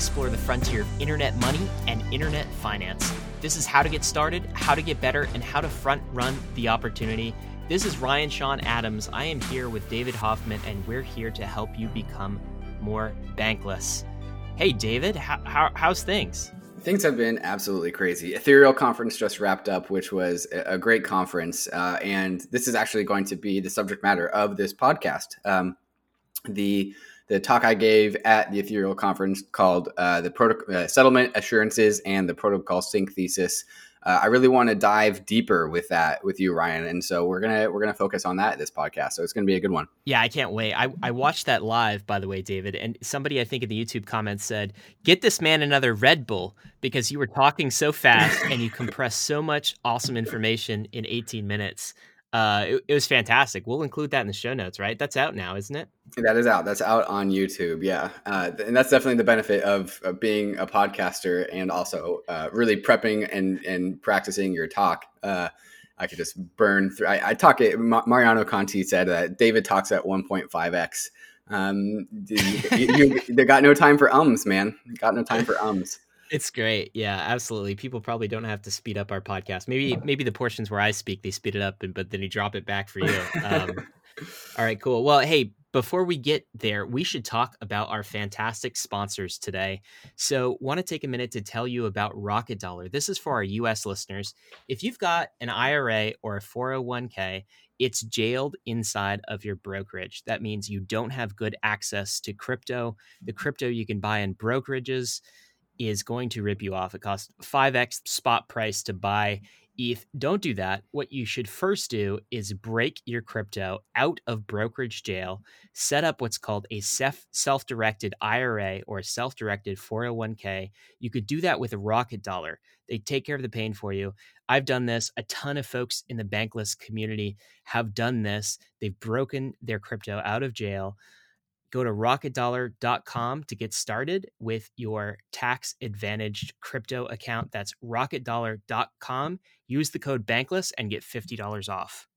explore the frontier of internet money and internet finance. This is how to get started, how to get better, and how to front run the opportunity. This is Ryan Sean Adams. I am here with David Hoffman, and we're here to help you become more bankless. Hey, David, how, how, how's things? Things have been absolutely crazy. Ethereal conference just wrapped up, which was a great conference, uh, and this is actually going to be the subject matter of this podcast. Um, the the talk I gave at the Ethereal conference called uh, the Proto- uh, settlement assurances and the protocol sink thesis uh, I really want to dive deeper with that with you, Ryan. And so we're gonna we're gonna focus on that this podcast. So it's gonna be a good one. Yeah, I can't wait. I, I watched that live, by the way, David. And somebody I think in the YouTube comments said, "Get this man another Red Bull because you were talking so fast and you compressed so much awesome information in 18 minutes." Uh, it, it, was fantastic. We'll include that in the show notes, right? That's out now, isn't it? That is out. That's out on YouTube. Yeah, uh, and that's definitely the benefit of, of being a podcaster and also uh, really prepping and and practicing your talk. Uh, I could just burn through. I, I talk. It, Mariano Conti said that David talks at 1.5x. Um, you, you, they got no time for ums, man. Got no time for ums. It's great. Yeah, absolutely. People probably don't have to speed up our podcast. Maybe maybe the portions where I speak, they speed it up, and but then you drop it back for you. Um, all right, cool. Well, hey, before we get there, we should talk about our fantastic sponsors today. So, want to take a minute to tell you about Rocket Dollar. This is for our US listeners. If you've got an IRA or a 401k, it's jailed inside of your brokerage. That means you don't have good access to crypto. The crypto you can buy in brokerages is going to rip you off. It costs 5x spot price to buy ETH. Don't do that. What you should first do is break your crypto out of brokerage jail, set up what's called a self directed IRA or a self directed 401k. You could do that with a rocket dollar. They take care of the pain for you. I've done this. A ton of folks in the bankless community have done this. They've broken their crypto out of jail. Go to rocketdollar.com to get started with your tax advantaged crypto account. That's rocketdollar.com. Use the code bankless and get $50 off.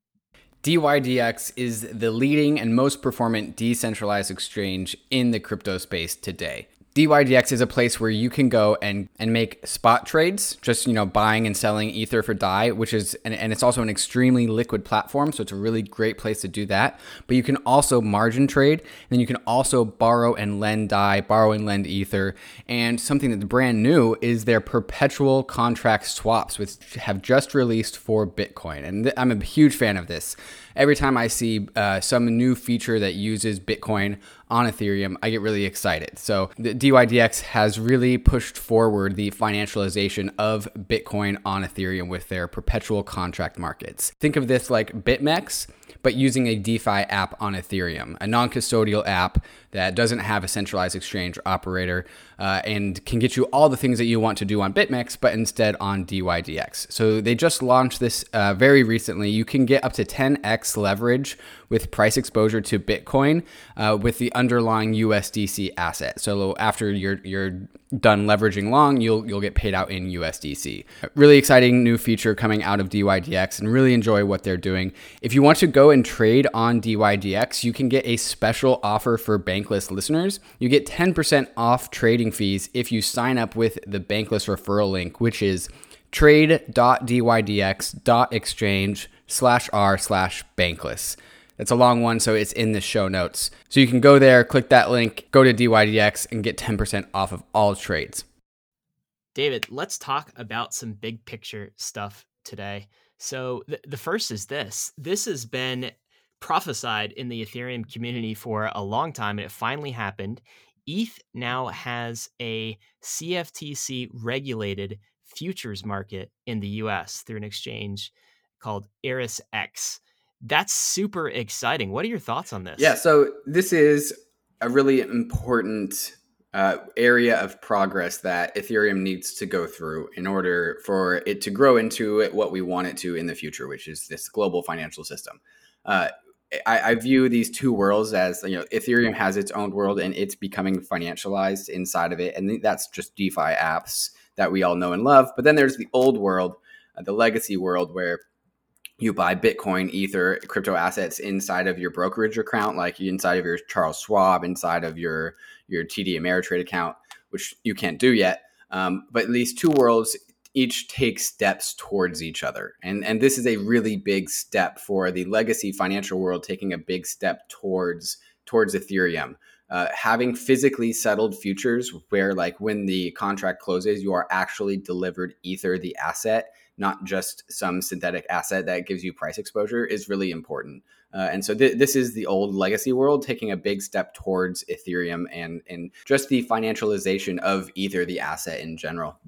DYDX is the leading and most performant decentralized exchange in the crypto space today. DYDX is a place where you can go and, and make spot trades, just you know buying and selling ether for DAI, which is and, and it's also an extremely liquid platform, so it's a really great place to do that. But you can also margin trade, and then you can also borrow and lend DAI, borrow and lend ether, and something that's brand new is their perpetual contract swaps, which have just released for Bitcoin, and th- I'm a huge fan of this. Every time I see uh, some new feature that uses Bitcoin on Ethereum, I get really excited. So the DYDX has really pushed forward the financialization of Bitcoin on Ethereum with their perpetual contract markets. Think of this like BitMEX but using a DeFi app on Ethereum, a non custodial app that doesn't have a centralized exchange operator uh, and can get you all the things that you want to do on BitMEX, but instead on DYDX. So they just launched this uh, very recently. You can get up to 10x leverage with price exposure to Bitcoin uh, with the underlying USDC asset. So after you're you're done leveraging long, you'll you'll get paid out in USDC. Really exciting new feature coming out of DYDX, and really enjoy what they're doing. If you want to go and trade on DYDX, you can get a special offer for Bankless listeners. You get 10% off trading fees if you sign up with the Bankless referral link, which is trade.dydx.exchange slash r slash bankless. It's a long one, so it's in the show notes. So you can go there, click that link, go to DYDX, and get 10% off of all trades. David, let's talk about some big picture stuff today. So th- the first is this this has been prophesied in the Ethereum community for a long time, and it finally happened. ETH now has a CFTC regulated futures market in the US through an exchange called ErisX that's super exciting. What are your thoughts on this? Yeah, so this is a really important uh, area of progress that Ethereum needs to go through in order for it to grow into what we want it to in the future, which is this global financial system. Uh, I, I, view these two worlds as you know Ethereum has its own world and it's becoming financialized inside of it, and that's just DeFi apps that we all know and love. But then there's the old world, uh, the legacy world, where you buy Bitcoin, Ether, crypto assets inside of your brokerage account, like inside of your Charles Schwab, inside of your your TD Ameritrade account, which you can't do yet. Um, but these two worlds each take steps towards each other. And, and this is a really big step for the legacy financial world taking a big step towards towards Ethereum. Uh, having physically settled futures where like when the contract closes you are actually delivered ether the asset not just some synthetic asset that gives you price exposure is really important uh, and so th- this is the old legacy world taking a big step towards ethereum and and just the financialization of ether the asset in general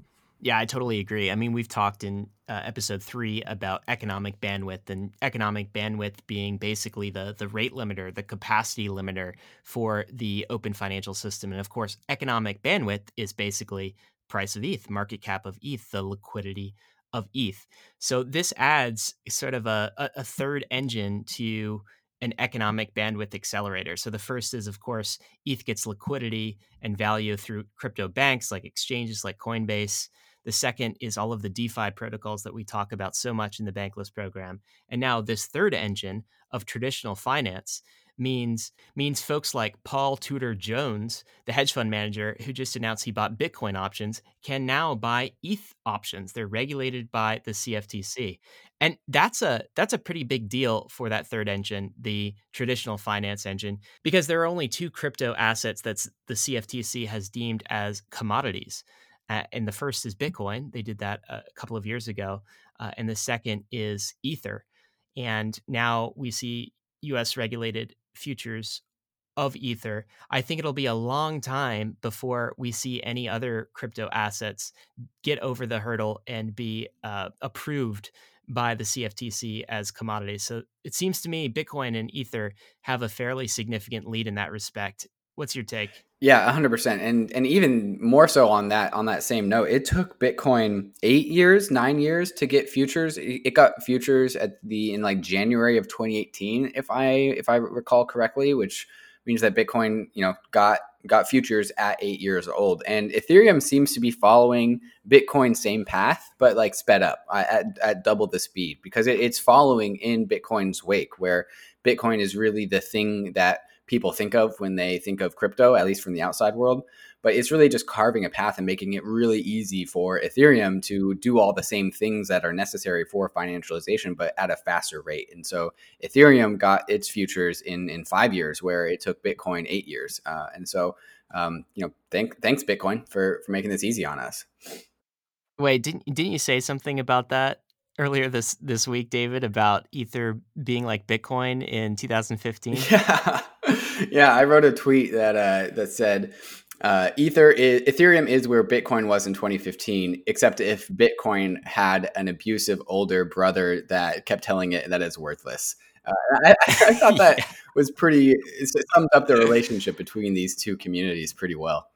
yeah, I totally agree. I mean, we've talked in uh, episode three about economic bandwidth and economic bandwidth being basically the the rate limiter, the capacity limiter for the open financial system. And of course, economic bandwidth is basically price of ETH, market cap of ETH, the liquidity of ETH. So this adds sort of a, a, third engine to an economic bandwidth accelerator. So the first is, of course, ETH gets liquidity and value through crypto banks like exchanges like Coinbase. The second is all of the DeFi protocols that we talk about so much in the Bankless program. And now this third engine of traditional finance means means folks like Paul Tudor Jones, the hedge fund manager who just announced he bought Bitcoin options, can now buy ETH options. They're regulated by the CFTC. And that's a that's a pretty big deal for that third engine, the traditional finance engine, because there are only two crypto assets that the CFTC has deemed as commodities. Uh, and the first is Bitcoin. They did that a couple of years ago. Uh, and the second is Ether. And now we see US regulated futures of Ether. I think it'll be a long time before we see any other crypto assets get over the hurdle and be uh, approved by the CFTC as commodities. So it seems to me Bitcoin and Ether have a fairly significant lead in that respect. What's your take? Yeah, 100%. And and even more so on that on that same note, it took Bitcoin 8 years, 9 years to get futures. It got futures at the in like January of 2018 if I if I recall correctly, which means that Bitcoin, you know, got got futures at 8 years old. And Ethereum seems to be following Bitcoin same path, but like sped up uh, at, at double the speed because it, it's following in Bitcoin's wake where Bitcoin is really the thing that people think of when they think of crypto, at least from the outside world. But it's really just carving a path and making it really easy for Ethereum to do all the same things that are necessary for financialization, but at a faster rate. And so Ethereum got its futures in in five years, where it took Bitcoin eight years. Uh, and so, um, you know, thank, thanks Bitcoin for for making this easy on us. Wait, didn't didn't you say something about that earlier this this week, David, about Ether being like Bitcoin in 2015? Yeah, yeah. I wrote a tweet that uh, that said uh, Ether is, Ethereum is where Bitcoin was in 2015, except if Bitcoin had an abusive older brother that kept telling it that it's worthless. Uh, I, I, thought that yeah. was pretty. It summed up the relationship between these two communities pretty well.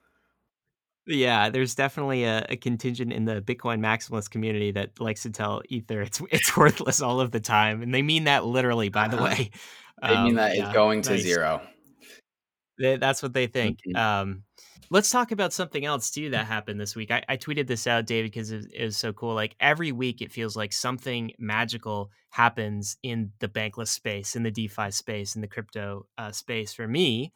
Yeah, there's definitely a, a, contingent in the Bitcoin maximalist community that likes to tell Ether it's it's worthless all of the time, and they mean that literally. By the uh-huh. way, they um, mean that yeah, it's going to nice. zero. They, that's what they think. Mm-hmm. Um, let's talk about something else too that happened this week. I, I tweeted this out, David, because it, it was so cool. Like every week, it feels like something magical happens in the bankless space, in the DeFi space, in the crypto uh, space. For me,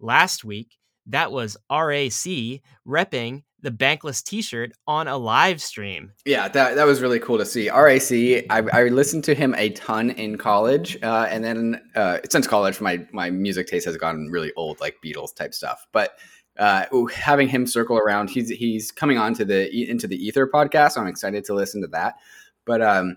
last week that was RAC repping the Bankless T-shirt on a live stream. Yeah, that that was really cool to see. RAC, I, I listened to him a ton in college, uh, and then uh, since college, my my music taste has gotten really old, like Beatles type stuff. But uh, having him circle around, he's he's coming on to the into the Ether podcast. So I'm excited to listen to that. But um,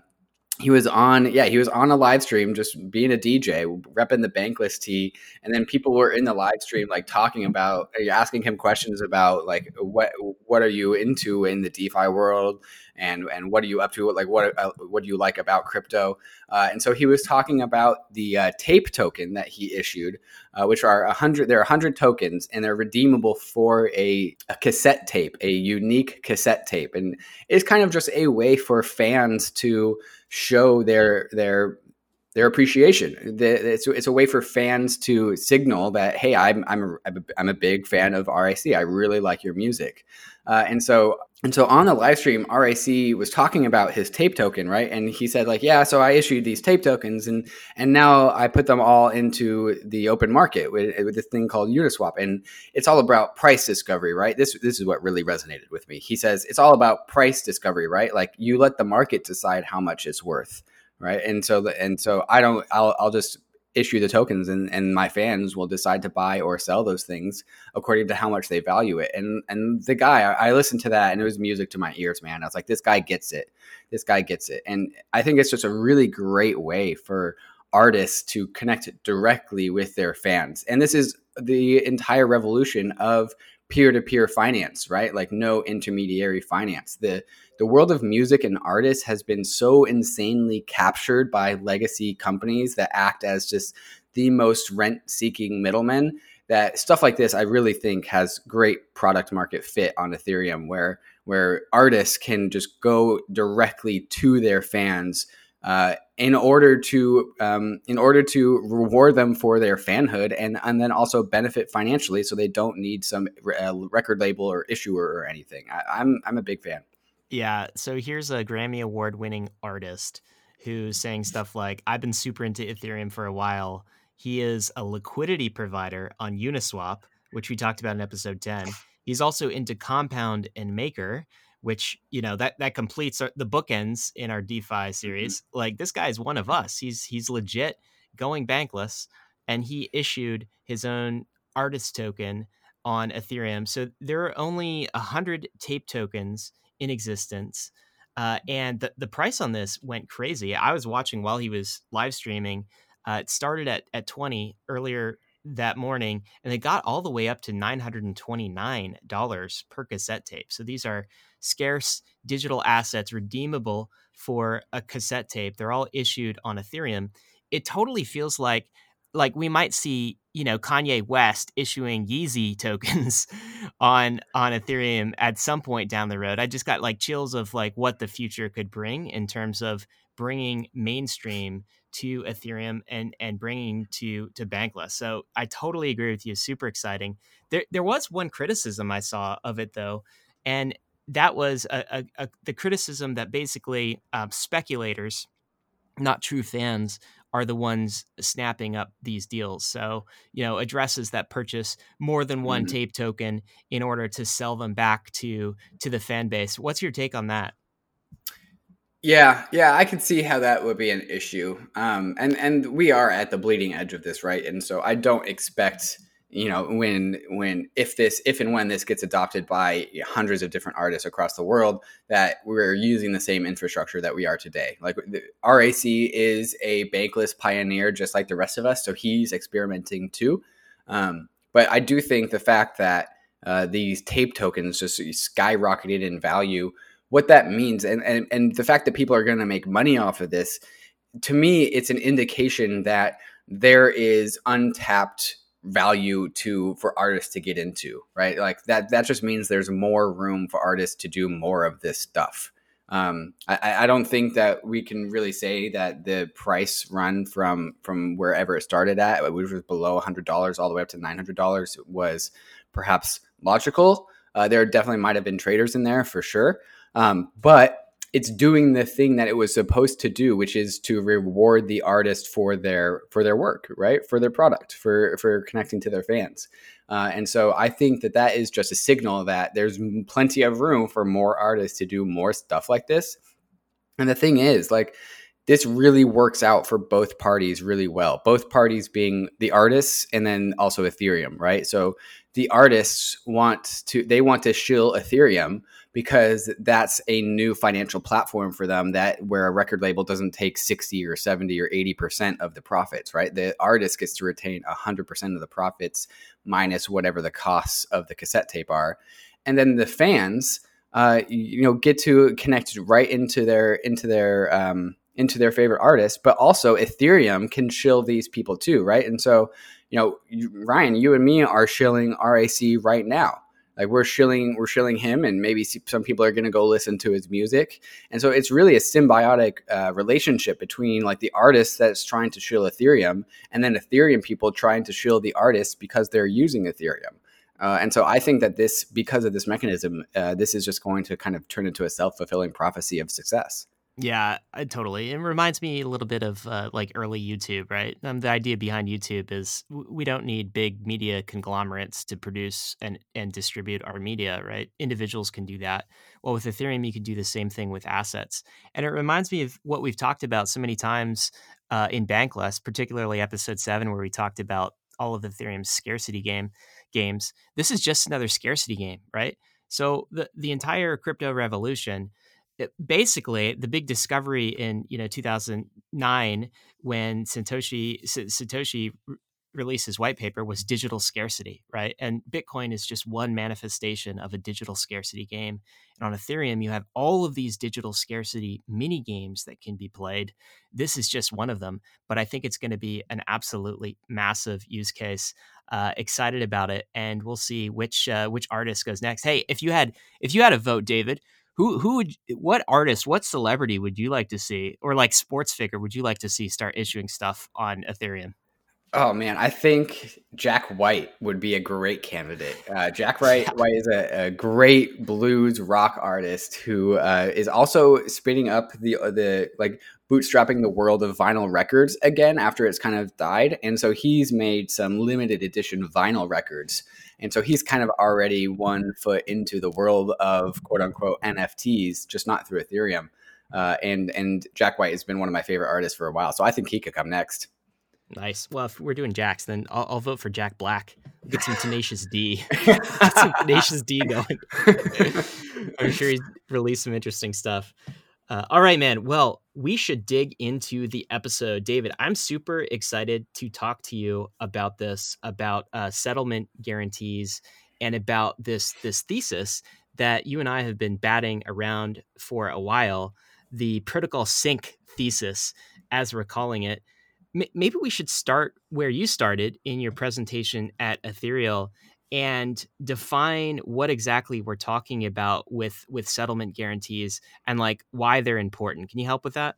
he was on yeah he was on a live stream just being a dj repping the bankless tee and then people were in the live stream like talking about asking him questions about like what what are you into in the defi world and and what are you up to like what uh, what do you like about crypto? Uh, and so he was talking about the uh, tape token that he issued uh, which are a hundred there are a hundred tokens and they're redeemable for a, a cassette tape a unique cassette tape and it's kind of just a way for fans to show their their their appreciation. It's, it's a way for fans to signal that, hey, I'm I'm a, I'm a big fan of RAC. I really like your music. Uh, and so and so on the live stream, RAC was talking about his tape token, right? And he said, like, yeah, so I issued these tape tokens, and and now I put them all into the open market with, with this thing called Uniswap, and it's all about price discovery, right? This this is what really resonated with me. He says it's all about price discovery, right? Like you let the market decide how much it's worth, right? And so and so I don't, I'll I'll just issue the tokens and, and my fans will decide to buy or sell those things according to how much they value it. And and the guy, I, I, listened to that and it was music to my ears, man. I was like, this guy gets it. This guy gets it. And I think it's just a really great way for artists to connect directly with their fans. And this is the entire revolution of peer-to-peer finance, right? Like no intermediary finance. The the world of music and artists has been so insanely captured by legacy companies that act as just the most rent-seeking middlemen that stuff like this I really think has great product market fit on Ethereum where where artists can just go directly to their fans uh, in order to um, in order to reward them for their fanhood and and then also benefit financially, so they don't need some uh, record label or issuer or anything. I, I'm I'm a big fan. Yeah. So here's a Grammy award winning artist who's saying stuff like, "I've been super into Ethereum for a while." He is a liquidity provider on Uniswap, which we talked about in episode ten. He's also into Compound and Maker, which you know that that completes our, the bookends in our DeFi mm-hmm. series. Mm-hmm. Like this guy is one of us. He's he's legit going bankless, and he issued his own artist token on Ethereum. So there are only a hundred tape tokens in existence. Uh, and the, the price on this went crazy. I was watching while he was live streaming. Uh, it started at, at 20 earlier that morning, and they got all the way up to $929 per cassette tape. So these are scarce digital assets redeemable for a cassette tape. They're all issued on Ethereum. It totally feels like like we might see, you know, Kanye West issuing Yeezy tokens on on Ethereum at some point down the road. I just got like chills of like what the future could bring in terms of bringing mainstream to Ethereum and and bringing to to Bankless. So I totally agree with you. Super exciting. There there was one criticism I saw of it though, and that was a, a, a the criticism that basically um, speculators, not true fans, are the ones snapping up these deals. So, you know, addresses that purchase more than one mm-hmm. tape token in order to sell them back to to the fan base. What's your take on that? Yeah, yeah, I can see how that would be an issue. Um, and and we are at the bleeding edge of this, right? And so I don't expect, you know, when when if this if and when this gets adopted by hundreds of different artists across the world, that we're using the same infrastructure that we are today. Like the, RAC is a bankless pioneer, just like the rest of us, so he's experimenting too. Um, but I do think the fact that uh, these tape tokens just skyrocketed in value what that means and, and, and the fact that people are going to make money off of this, to me, it's an indication that there is untapped value to for artists to get into, right? Like that that just means there's more room for artists to do more of this stuff. Um, I, I don't think that we can really say that the price run from from wherever it started at, which was below hundred dollars, all the way up to nine hundred dollars, was perhaps logical. Uh, there definitely might have been traders in there for sure, um, but it's doing the thing that it was supposed to do, which is to reward the artist for their for their work, right? For their product, for for connecting to their fans. Uh, and so I think that that is just a signal that there's plenty of room for more artists to do more stuff like this. And the thing is, like, this really works out for both parties really well. Both parties being the artists and then also Ethereum, right? So the artists want to they want to shill Ethereum because that's a new financial platform for them that where a record label doesn't take 60 or 70 or 80% of the profits, right? The artist gets to retain 100% of the profits minus whatever the costs of the cassette tape are. And then the fans uh, you know get to connect right into their into their um, into their favorite artist, but also Ethereum can shill these people too, right? And so, you know, Ryan, you and me are shilling RAC right now. Like we're shilling, we're shilling him, and maybe some people are going to go listen to his music. And so it's really a symbiotic uh, relationship between like the artist that's trying to shill Ethereum, and then Ethereum people trying to shill the artists because they're using Ethereum. Uh, and so I think that this, because of this mechanism, uh, this is just going to kind of turn into a self fulfilling prophecy of success. Yeah, I, totally. It reminds me a little bit of uh, like early YouTube, right? Um, the idea behind YouTube is we don't need big media conglomerates to produce and, and distribute our media, right? Individuals can do that. Well, with Ethereum, you can do the same thing with assets. And it reminds me of what we've talked about so many times uh, in Bankless, particularly episode seven, where we talked about all of Ethereum's scarcity game games. This is just another scarcity game, right? So the the entire crypto revolution basically the big discovery in you know 2009 when Satoshi Satoshi released his white paper was digital scarcity, right? And Bitcoin is just one manifestation of a digital scarcity game. And on Ethereum, you have all of these digital scarcity mini games that can be played. This is just one of them, but I think it's going to be an absolutely massive use case. Uh, excited about it, and we'll see which uh, which artist goes next. Hey, if you had if you had a vote, David, who who would what artist what celebrity would you like to see or like sports figure would you like to see start issuing stuff on ethereum? Oh man i think jack white would be a great candidate. Uh, jack white, white is a, a, great blues rock artist who uh, is also spinning up the the like bootstrapping the world of vinyl records again after it's kind of died and so he's made some limited edition vinyl records and so he's kind of already one foot into the world of quote unquote NFTs, just not through Ethereum. Uh, and and Jack White has been one of my favorite artists for a while, so I think he could come next. Nice. Well, if we're doing Jacks, then I'll, I'll vote for Jack Black. Get some Tenacious D. Get some Tenacious D going. I'm sure he's released some interesting stuff. Uh, all right, man. Well, we should dig into the episode. David, I'm super excited to talk to you about this, about uh, settlement guarantees, and about this this thesis that you and I have been batting around for a while, the protocol sink thesis, as we're calling it. M- maybe we should start where you started in your presentation at Ethereal and define what exactly we're talking about with with settlement guarantees and like why they're important. Can you help with that?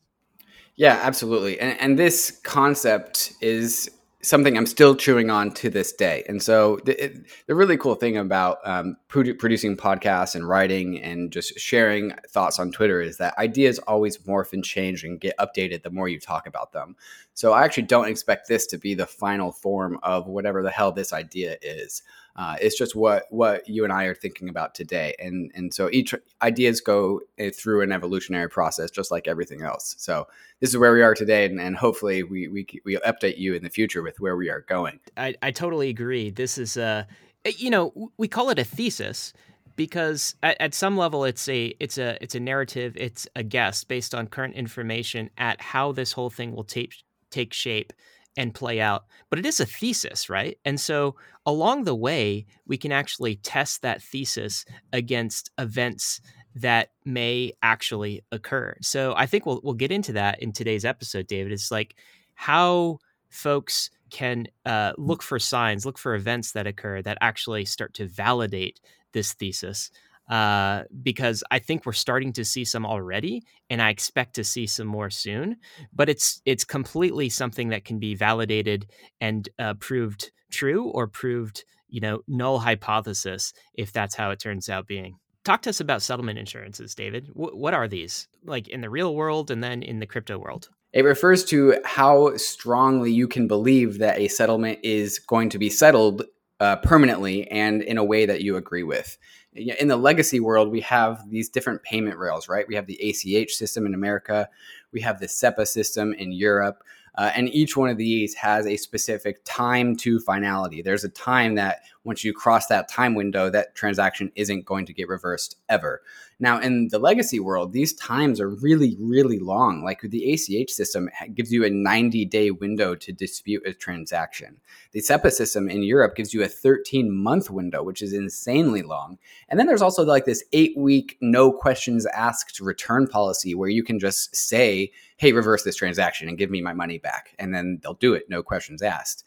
Yeah, absolutely. And, and this concept is something I'm still chewing on to this day. And so the, it, the really cool thing about um, produ- producing podcasts and writing and just sharing thoughts on Twitter is that ideas always morph and change and get updated the more you talk about them. So I actually don't expect this to be the final form of whatever the hell this idea is. Uh, it's just what what you and I are thinking about today, and and so each ideas go eh, through an evolutionary process, just like everything else. So this is where we are today, and, and hopefully we we we update you in the future with where we are going. I, I totally agree. This is a uh, you know we call it a thesis because at, at, some level it's a it's a it's a narrative it's a guess based on current information at how this whole thing will take take shape and play out. But it is a thesis, right? And so along the way, we can actually test that thesis against events that may actually occur. So I think we'll we'll get into that in today's episode, David. It's like how folks can uh, look for signs, look for events that occur that actually start to validate this thesis uh, because I think we're starting to see some already, and I expect to see some more soon. But it's it's completely something that can be validated and uh, proved true or proved you know null hypothesis if that's how it turns out being. Talk to us about settlement insurances, David. W- what are these like in the real world and then in the crypto world? It refers to how strongly you can believe that a settlement is going to be settled uh, permanently and in a way that you agree with in the legacy world, we have these different payment rails, right? We have the ACH system in America, we have the SEPA system in Europe, uh, and each one of these has a specific time to finality. There's a time that once you cross that time window, that transaction isn't going to get reversed ever. Now, in the legacy world, these times are really, really long. Like the ACH system gives you a 90 day window to dispute a transaction. The SEPA system in Europe gives you a 13 month window, which is insanely long. And then there's also like this eight week, no questions asked return policy where you can just say, hey, reverse this transaction and give me my money back. And then they'll do it, no questions asked.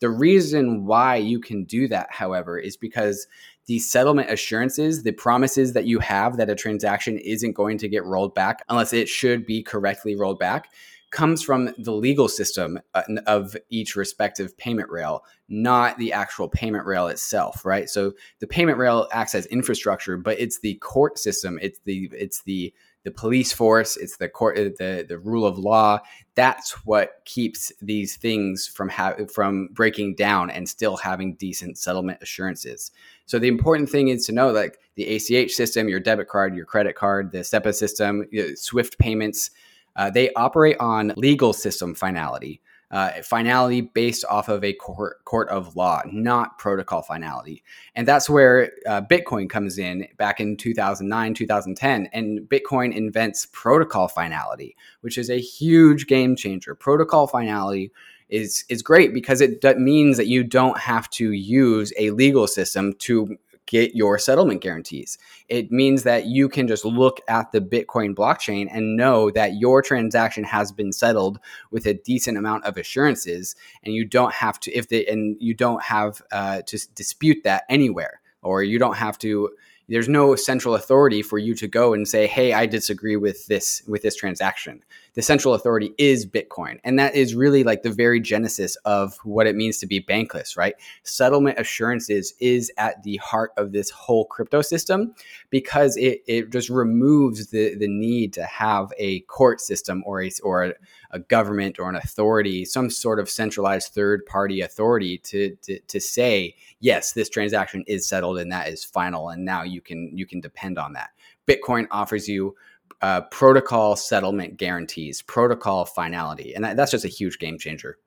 The reason why you can do that, however, is because the settlement assurances, the promises that you have that a transaction isn't going to get rolled back unless it should be correctly rolled back, comes from the legal system uh, of each respective payment rail, not the actual payment rail itself, right? So the payment rail acts as infrastructure, but it's the court system, it's the it's the the police force, it's the court, uh, the the rule of law. That's what keeps these things from ha- from breaking down and still having decent settlement assurances. So the important thing is to know, like the ACH system, your debit card, your credit card, the SEPA system, SWIFT payments, uh, they operate on legal system finality uh, finality based off of a court, court of law, not protocol finality. And that's where uh, Bitcoin comes in back in 2009, 2010. And Bitcoin invents protocol finality, which is a huge game changer. Protocol finality is, is great because it means that you don't have to use a legal system to get your settlement guarantees. It means that you can just look at the Bitcoin blockchain and know that your transaction has been settled with a decent amount of assurances, and you don't have to if they and you don't have uh, to dispute that anywhere, or you don't have to there's no central authority for you to go and say hey i disagree with this with this transaction the central authority is bitcoin and that is really like the very genesis of what it means to be bankless right settlement assurances is at the heart of this whole crypto system because it, it just removes the, the need to have a court system or a or a, a government or an authority some sort of centralized third party authority to, to to say yes this transaction is settled and that is final and now you you can you can depend on that. Bitcoin offers you uh, protocol settlement guarantees, protocol finality, and that, that's just a huge game changer.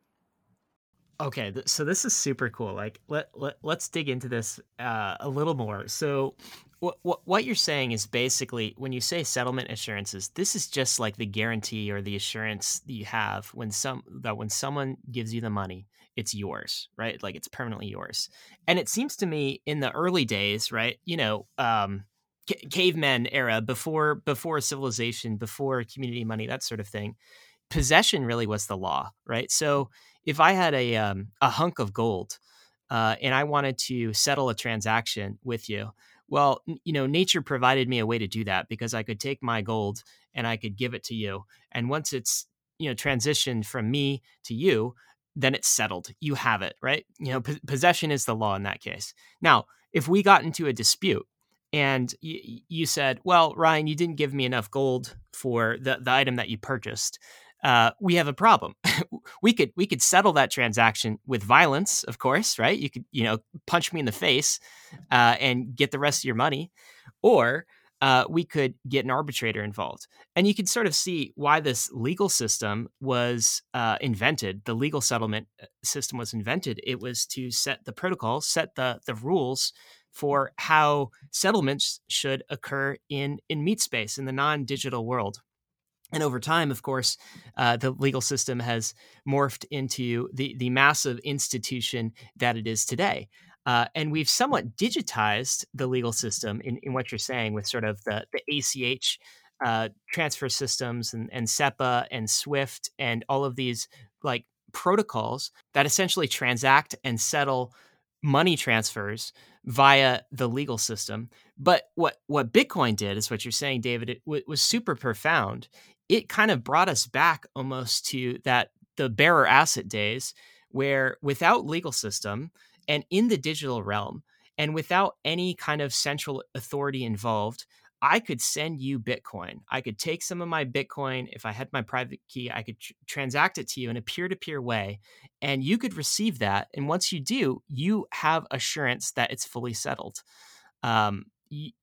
Okay, th- so this is super cool. Like, let, let let's dig into this uh, a little more. So, what what what you're saying is basically when you say settlement assurances, this is just like the guarantee or the assurance that you have when some that when someone gives you the money, it's yours, right? Like it's permanently yours. And it seems to me in the early days, right? You know, um, cavemen era before before civilization, before community money, that sort of thing. Possession really was the law, right? So if I had a um, a hunk of gold uh, and I wanted to settle a transaction with you, well, you know, nature provided me a way to do that because I could take my gold and I could give it to you. And once it's you know transitioned from me to you, then it's settled. You have it, right? You know, p- possession is the law in that case. Now, if we got into a dispute and y- you said, "Well, Ryan, you didn't give me enough gold for the, the item that you purchased," uh, we have a problem. we could we could settle that transaction with violence, of course, right? You could you know punch me in the face uh, and get the rest of your money, or uh, we could get an arbitrator involved. And you can sort of see why this legal system was uh, invented. The legal settlement uh, system was invented. It was to set the protocol, set the, the rules for how settlements should occur in, in meat space, in the non digital world. And over time, of course, uh, the legal system has morphed into the, the massive institution that it is today. Uh, and we've somewhat digitized the legal system in, in what you're saying with sort of the, the ACH uh, transfer systems and, and SEPA and SWIFT and all of these like protocols that essentially transact and settle money transfers via the legal system. But what what Bitcoin did is what you're saying, David. It w- was super profound. It kind of brought us back almost to that the bearer asset days, where without legal system, and in the digital realm, and without any kind of central authority involved, I could send you Bitcoin. I could take some of my Bitcoin. If I had my private key, I could tr- transact it to you in a peer to peer way, and you could receive that. And once you do, you have assurance that it's fully settled. Um,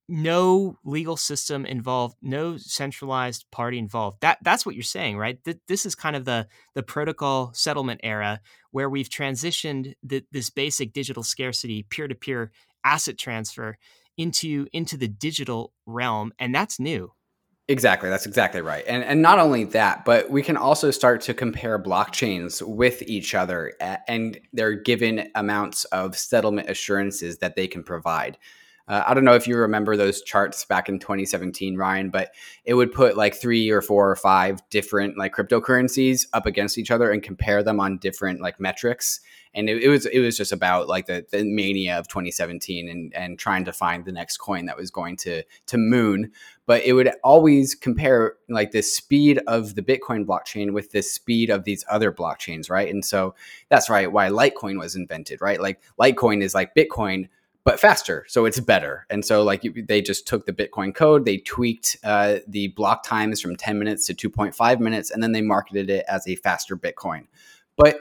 no legal system involved, no centralized party involved. That that's what you're saying, right? Th- this is kind of the the protocol settlement era where we've transitioned this basic digital scarcity, peer to peer asset transfer into into the digital realm, and that's new. Exactly, that's exactly right. And and not only that, but we can also start to compare blockchains with each other and their given amounts of settlement assurances that they can provide. Uh, I don't know if you remember those charts back in 2017, Ryan, but it would put like three or four or five different like cryptocurrencies up against each other and compare them on different like metrics. And it, it was it was just about like the, the mania of 2017 and and trying to find the next coin that was going to to moon. But it would always compare like the speed of the Bitcoin blockchain with the speed of these other blockchains, right? And so that's right why Litecoin was invented, right? Like Litecoin is like Bitcoin but faster. So it's better. And so like they just took the Bitcoin code, they tweaked uh, the block times from 10 minutes to 2.5 minutes, and then they marketed it as a faster Bitcoin. But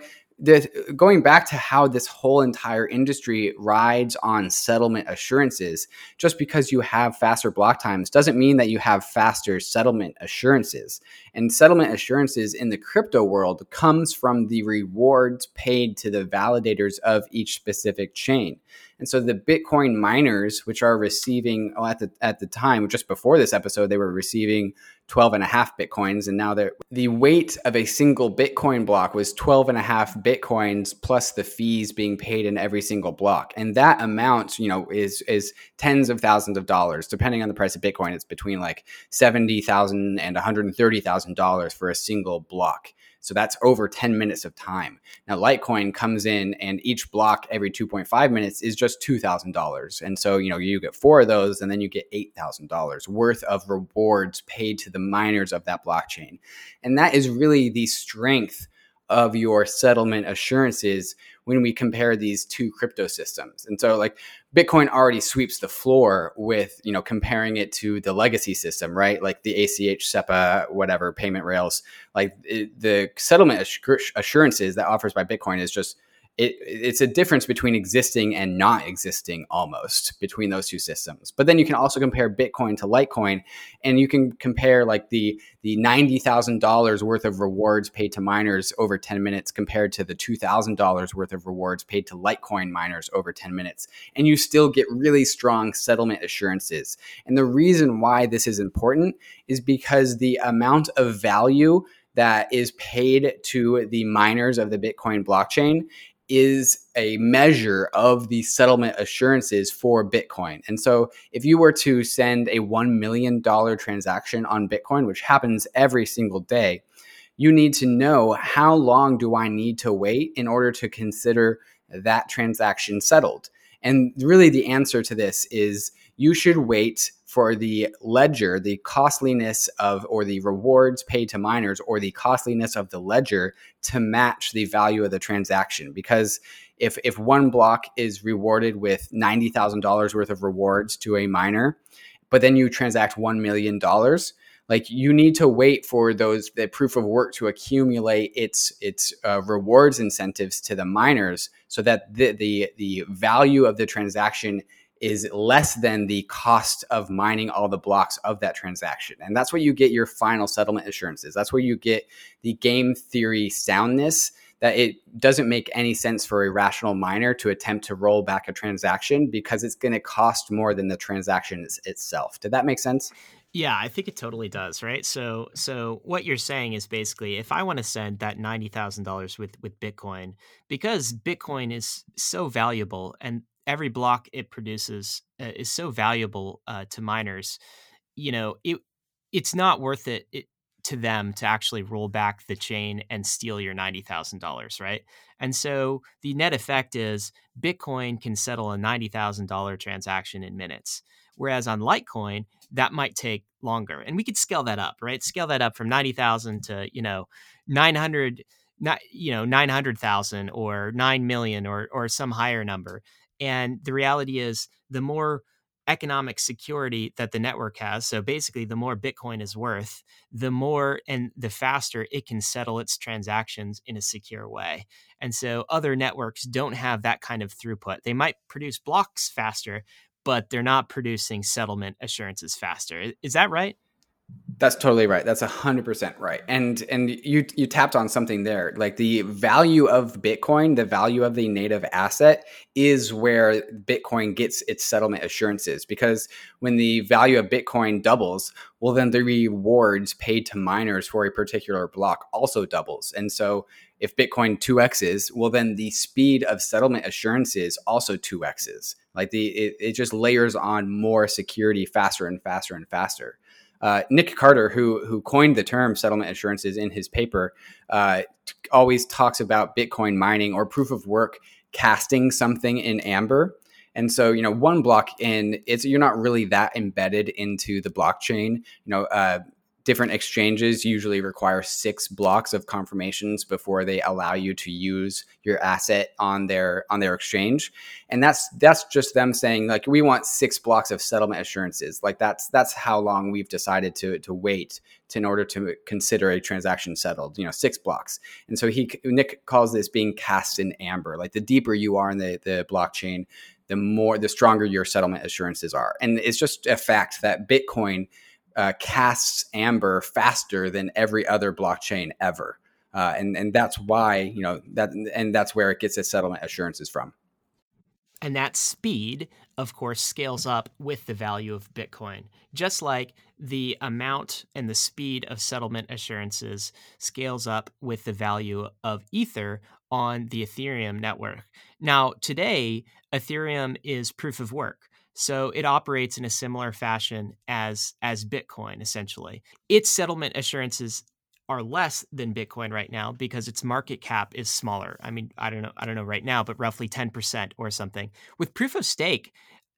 going back to how this whole entire industry rides on settlement assurances, just because you have faster block times doesn't mean that you have faster settlement assurances. And settlement assurances in the crypto world comes from the rewards paid to the validators of each specific chain. And so the Bitcoin miners, which are receiving oh, at the at the time, just before this episode, they were receiving 12 and a half Bitcoins. And now the weight of a single Bitcoin block was 12 and a half Bitcoins plus the fees being paid in every single block. And that amount, you know, is is tens of thousands of dollars. Depending on the price of Bitcoin, it's between like 70,000 and $130,000 for a single block. So that's over 10 minutes of time. Now, Litecoin comes in and each block every 2.5 minutes is just $2,000. And so, you know, you get four of those and then you get $8,000 worth of rewards paid to the miners of that blockchain. And that is really the strength of your settlement assurances when we compare these two crypto systems. And so like Bitcoin already sweeps the floor with, you know, comparing it to the legacy system, right? Like the ACH, SEPA, whatever payment rails, like it, the settlement assurances that offers by Bitcoin is just it, it's a difference between existing and not existing almost between those two systems. But then you can also compare Bitcoin to Litecoin, and you can compare like the the ninety thousand dollars worth of rewards paid to miners over ten minutes compared to the two thousand dollars worth of rewards paid to Litecoin miners over ten minutes, and you still get really strong settlement assurances. And the reason why this is important is because the amount of value that is paid to the miners of the Bitcoin blockchain is a measure of the settlement assurances for Bitcoin. And so if you were to send a $1 million transaction on Bitcoin, which happens every single day, you need to know how long do I need to wait in order to consider that transaction settled. And really, the answer to this is you should wait for the ledger, the costliness of, or the rewards paid to miners, or the costliness of the ledger to match the value of the transaction. Because if, if one block is rewarded with $90,000 worth of rewards to a miner, but then you transact $1 million, like you need to wait for those the proof of work to accumulate its its uh, rewards incentives to the miners so that the, the the value of the transaction is less than the cost of mining all the blocks of that transaction. And that's where you get your final settlement assurances. That's where you get the game theory soundness that it doesn't make any sense for a rational miner to attempt to roll back a transaction because it's going to cost more than the transaction itself. Did that make sense? Yeah, I think it totally does, right? So so what you're saying is basically if I want to send that $90,000 with with Bitcoin because Bitcoin is so valuable and every block it produces uh, is so valuable uh, to miners. You know, it it's not worth it, it, to them to actually roll back the chain and steal your ninety thousand dollars, right? And so the net effect is Bitcoin can settle a ninety thousand dollar transaction in minutes, whereas on Litecoin that might take longer. And we could scale that up, right? Scale that up from ninety thousand to you know nine hundred not you know 900,000 or 9 million or or some higher number and the reality is, the more economic security that the network has, so basically, the more Bitcoin is worth, the more and the faster it can settle its transactions in a secure way. And so, other networks don't have that kind of throughput. They might produce blocks faster, but they're not producing settlement assurances faster. Is that right? That's totally right. That's hundred percent right. And and you you tapped on something there. Like the value of Bitcoin, the value of the native asset is where Bitcoin gets its settlement assurances. Because when the value of Bitcoin doubles, well then the rewards paid to miners for a particular block also doubles. And so if Bitcoin 2x's, well then the speed of settlement assurances also 2x's Like the it, it just layers on more security faster and faster and faster. Uh, Nick Carter, who who coined the term settlement assurances in his paper, uh, t- always talks about Bitcoin mining or proof of work casting something in Amber. And so, you know, one block in, it's you're not really that embedded into the blockchain. You know, uh, different exchanges usually require six blocks of confirmations before they allow you to use your asset on their on their exchange. And that's that's just them saying like we want six blocks of settlement assurances. Like that's that's how long we've decided to to wait to, in order to consider a transaction settled you know six blocks. And so he nick calls this being cast in amber. Like the deeper you are in the the blockchain the more the stronger your settlement assurances are. And it's just a fact that bitcoin uh, casts Amber faster than every other blockchain ever. Uh, and and that's why you know that and that's where it gets its settlement assurances from. And that speed, of course, scales up with the value of Bitcoin, just like the amount and the speed of settlement assurances scales up with the value of Ether on the Ethereum network. Now, today, Ethereum is proof of work. So it operates in a similar fashion as as Bitcoin essentially. Its settlement assurances are less than Bitcoin right now because its market cap is smaller. I mean, I don't know, I don't know right now, but roughly 10% or something. With proof of stake,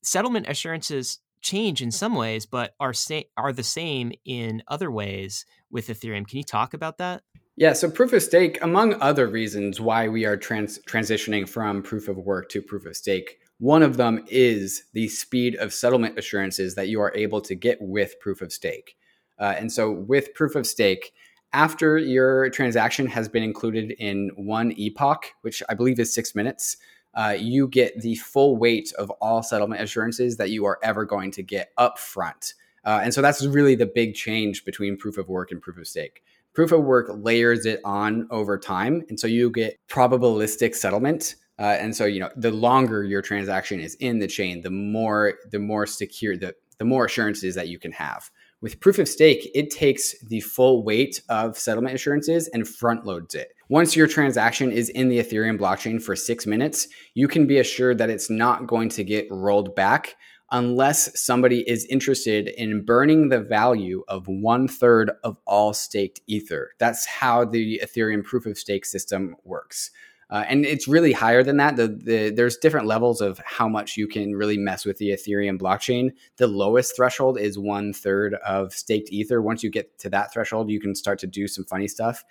settlement assurances change in some ways, but are sa- are the same in other ways with Ethereum. Can you talk about that? Yeah, so proof of stake, among other reasons why we are trans- transitioning from proof of work to proof of stake, one of them is the speed of settlement assurances that you are able to get with proof of stake. Uh, and so, with proof of stake, after your transaction has been included in one epoch, which I believe is six minutes, uh, you get the full weight of all settlement assurances that you are ever going to get up front. Uh, and so that's really the big change between proof of work and proof of stake. Proof of work layers it on over time. And so you get probabilistic settlement uh, and so, you know, the longer your transaction is in the chain, the more the more secure the the more assurances that you can have. With proof of stake, it takes the full weight of settlement assurances and front loads it. Once your transaction is in the Ethereum blockchain for six minutes, you can be assured that it's not going to get rolled back unless somebody is interested in burning the value of one third of all staked Ether. That's how the Ethereum proof of stake system works. Uh, and it's really higher than that. The, the, there's different levels of how much you can really mess with the Ethereum blockchain. The lowest threshold is one third of staked Ether. Once you get to that threshold, you can start to do some funny stuff.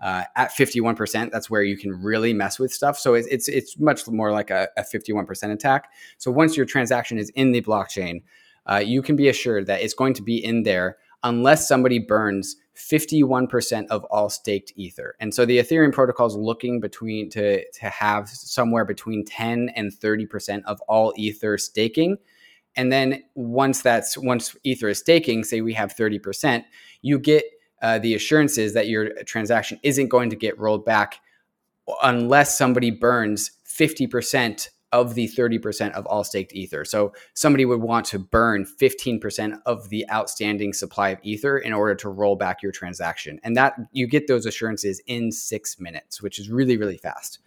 Uh, at 51%, that's where you can really mess with stuff. So it's it's, it's much more like a, a 51% attack. So once your transaction is in the blockchain, uh, you can be assured that it's going to be in there unless somebody burns 51% of all staked ether. And so the Ethereum protocol is looking between to, to have somewhere between 10 and 30% of all ether staking. And then once that's once ether is staking, say we have 30%, you get uh, the assurances that your transaction isn't going to get rolled back unless somebody burns 50% of the 30% of all staked ether. So somebody would want to burn 15% of the outstanding supply of ether in order to roll back your transaction. And that you get those assurances in 6 minutes, which is really really fast.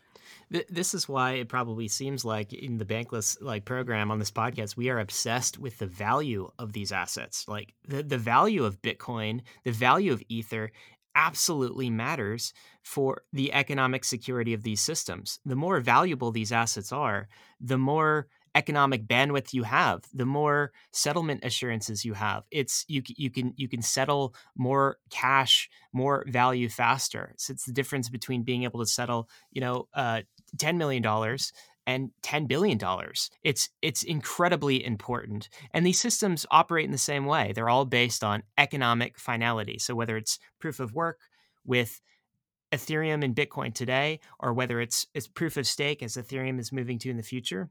This is why it probably seems like in the bankless like program on this podcast, we are obsessed with the value of these assets. Like the, the value of Bitcoin, the value of Ether absolutely matters for the economic security of these systems. The more valuable these assets are, the more economic bandwidth you have, the more settlement assurances you have. It's you you can you can settle more cash, more value faster. So it's the difference between being able to settle, you know, uh, ten million dollars and $10 billion. It's it's incredibly important. And these systems operate in the same way. They're all based on economic finality. So whether it's proof of work with Ethereum and Bitcoin today, or whether it's it's proof of stake as Ethereum is moving to in the future,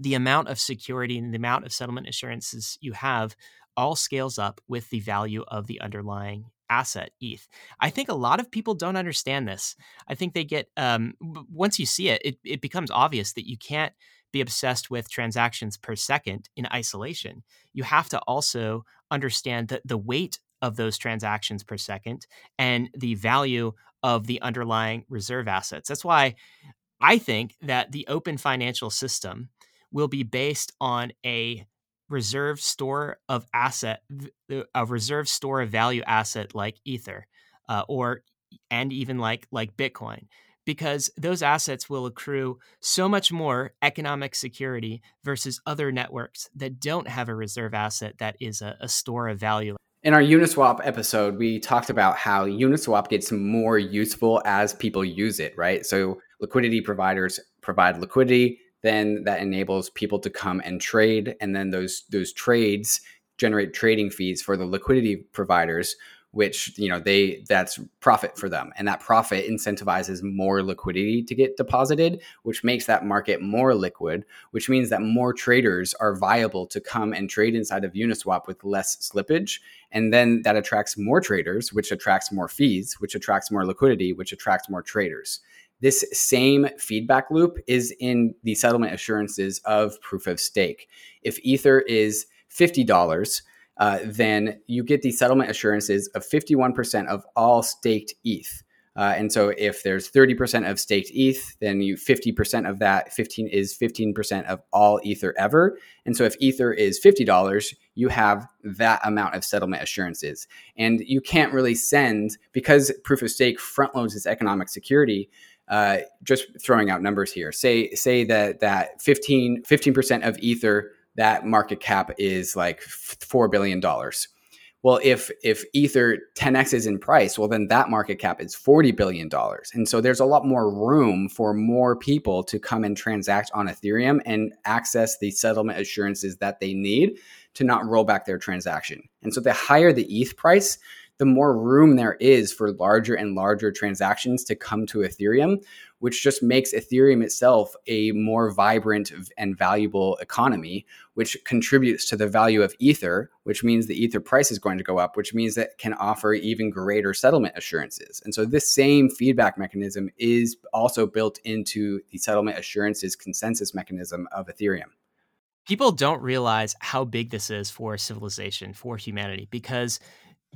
the amount of security and the amount of settlement assurances you have all scales up with the value of the underlying asset ETH. I think a lot of people don't understand this. I think they get um, once you see it, it, it becomes obvious that you can't be obsessed with transactions per second in isolation. You have to also understand that the weight of those transactions per second and the value of the underlying reserve assets. That's why I think that the open financial system will be based on a reserve store of asset, a reserve store of value asset like Ether, uh, or and even like like Bitcoin, because those assets will accrue so much more economic security versus other networks that don't have a reserve asset that is a, a store of value. In our Uniswap episode, we talked about how Uniswap gets more useful as people use it, right? So liquidity providers provide liquidity, then that enables people to come and trade, and then those those trades generate trading fees for the liquidity providers, which you know they that's profit for them. And that profit incentivizes more liquidity to get deposited which makes that market more liquid which means that more traders are viable to come and trade inside of uniswap with less slippage. And then that attracts more traders which attracts more fees which attracts more liquidity which attracts more traders this same feedback loop is in the settlement assurances of proof of stake if ether is $50 uh, then you get the settlement assurances of 51% of all staked ETH. Uh, and so if there's 30% of staked ETH, then you 50% of that 15 is 15% of all Ether ever. And so if Ether is $50, you have that amount of settlement assurances. And you can't really send because proof of stake front loads its economic security. Uh, just throwing out numbers here. Say say that that 15 15% of Ether that market cap is like four billion dollars. Well, if if Ether 10x is in price, well then that market cap is 40 billion dollars. And so there's a lot more room for more people to come and transact on Ethereum and access the settlement assurances that they need to not roll back their transaction. And so the higher the ETH price, the more room there is for larger and larger transactions to come to Ethereum, which just makes Ethereum itself a more vibrant and valuable economy, which contributes to the value of Ether, which means the Ether price is going to go up, which means that can offer even greater settlement assurances. And so this same feedback mechanism is also built into the settlement assurances consensus mechanism of Ethereum people don't realize how big this is for civilization, for humanity, because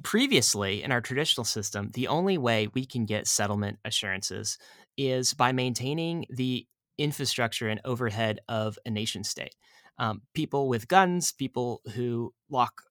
previously in our traditional system, the only way we can get settlement assurances is by maintaining the infrastructure and overhead of a nation state. Um, people with guns, people who lock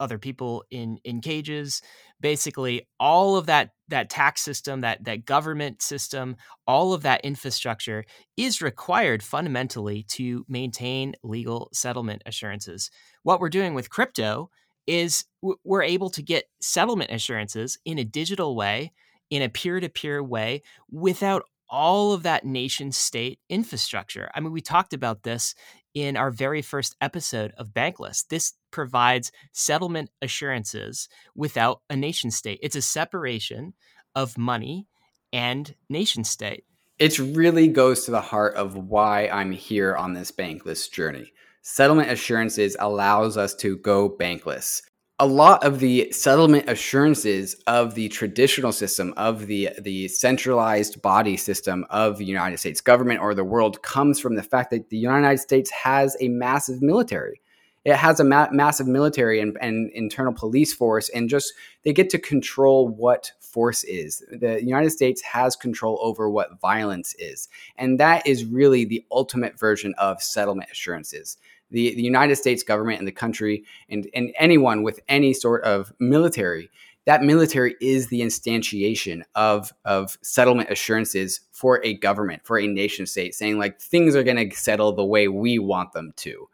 other people in in cages basically all of that that tax system that that government system all of that infrastructure is required fundamentally to maintain legal settlement assurances what we're doing with crypto is we're able to get settlement assurances in a digital way, in a peer to peer way, without all of that nation state infrastructure. I mean, we talked about this in our very first episode of Bankless. This provides settlement assurances without a nation state. It's a separation of money and nation state. It really goes to the heart of why I'm here on this Bankless journey settlement assurances allows us to go bankless. A lot of the settlement assurances of the traditional system of the the centralized body system of the United States government or the world comes from the fact that the United States has a massive military. It has a ma- massive military and, and internal police force, and just they get to control what force is. The United States has control over what violence is. And that is really the ultimate version of settlement assurances the, the United States government and the country and, and anyone with any sort of military, that military is the instantiation of, of settlement assurances for a government, for a nation state, saying like things are going to settle the way we want them to.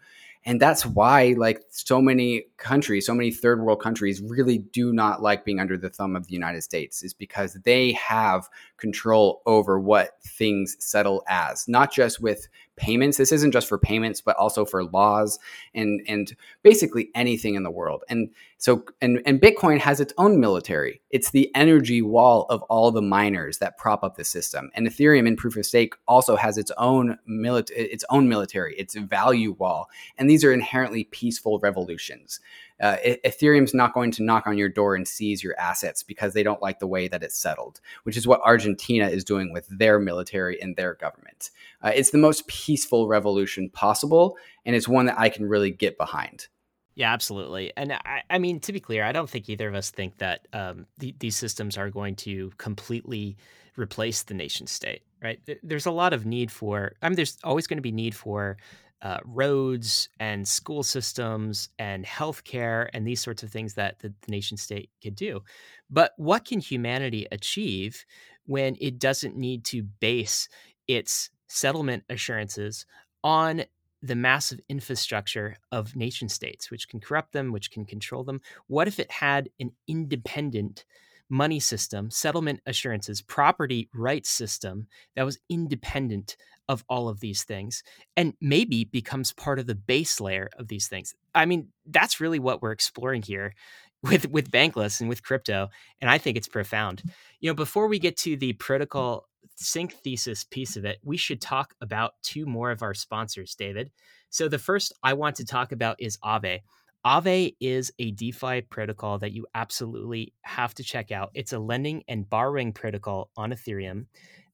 And that's why like so many countries so many third world countries really do not like being under the thumb of the united states is because they have control over what things settle as not just with payments. This isn't just for payments but also for laws and and basically anything in the world. And so and and bitcoin has its own military. It's the energy wall of all the miners that prop up the system. And ethereum in proof of stake also has its own military its own military its value wall. And these are inherently peaceful revolutions uh, Ethereum's not going to knock on your door and seize your assets because they don't like the way that it's settled, which is what Argentina is doing with their military and their government. Uh, it's the most peaceful revolution possible, and it's one that I can really get behind. Yeah, absolutely. And I, I mean, to be clear, I don't think either of us think that um, the, these systems are going to completely replace the nation state, right? There's a lot of need for, I mean, there's always going to be need for uh, roads and school systems and healthcare and these sorts of things that the, the nation state could do. But what can humanity achieve when it doesn't need to base its settlement assurances on the massive infrastructure of nation states, which can corrupt them, which can control them. What if it had an independent money system, settlement assurances, property rights system that was independent of all of these things and maybe becomes part of the base layer of these things? I mean, that's really what we're exploring here with with bankless and with crypto and i think it's profound mm. you know before we get to the mm. protocol sink thesis piece of it, we should talk about two more of our sponsors, David. So the first I want to talk about is Aave. Aave is a DeFi protocol that you absolutely have to check out. It's a lending and borrowing protocol on Ethereum.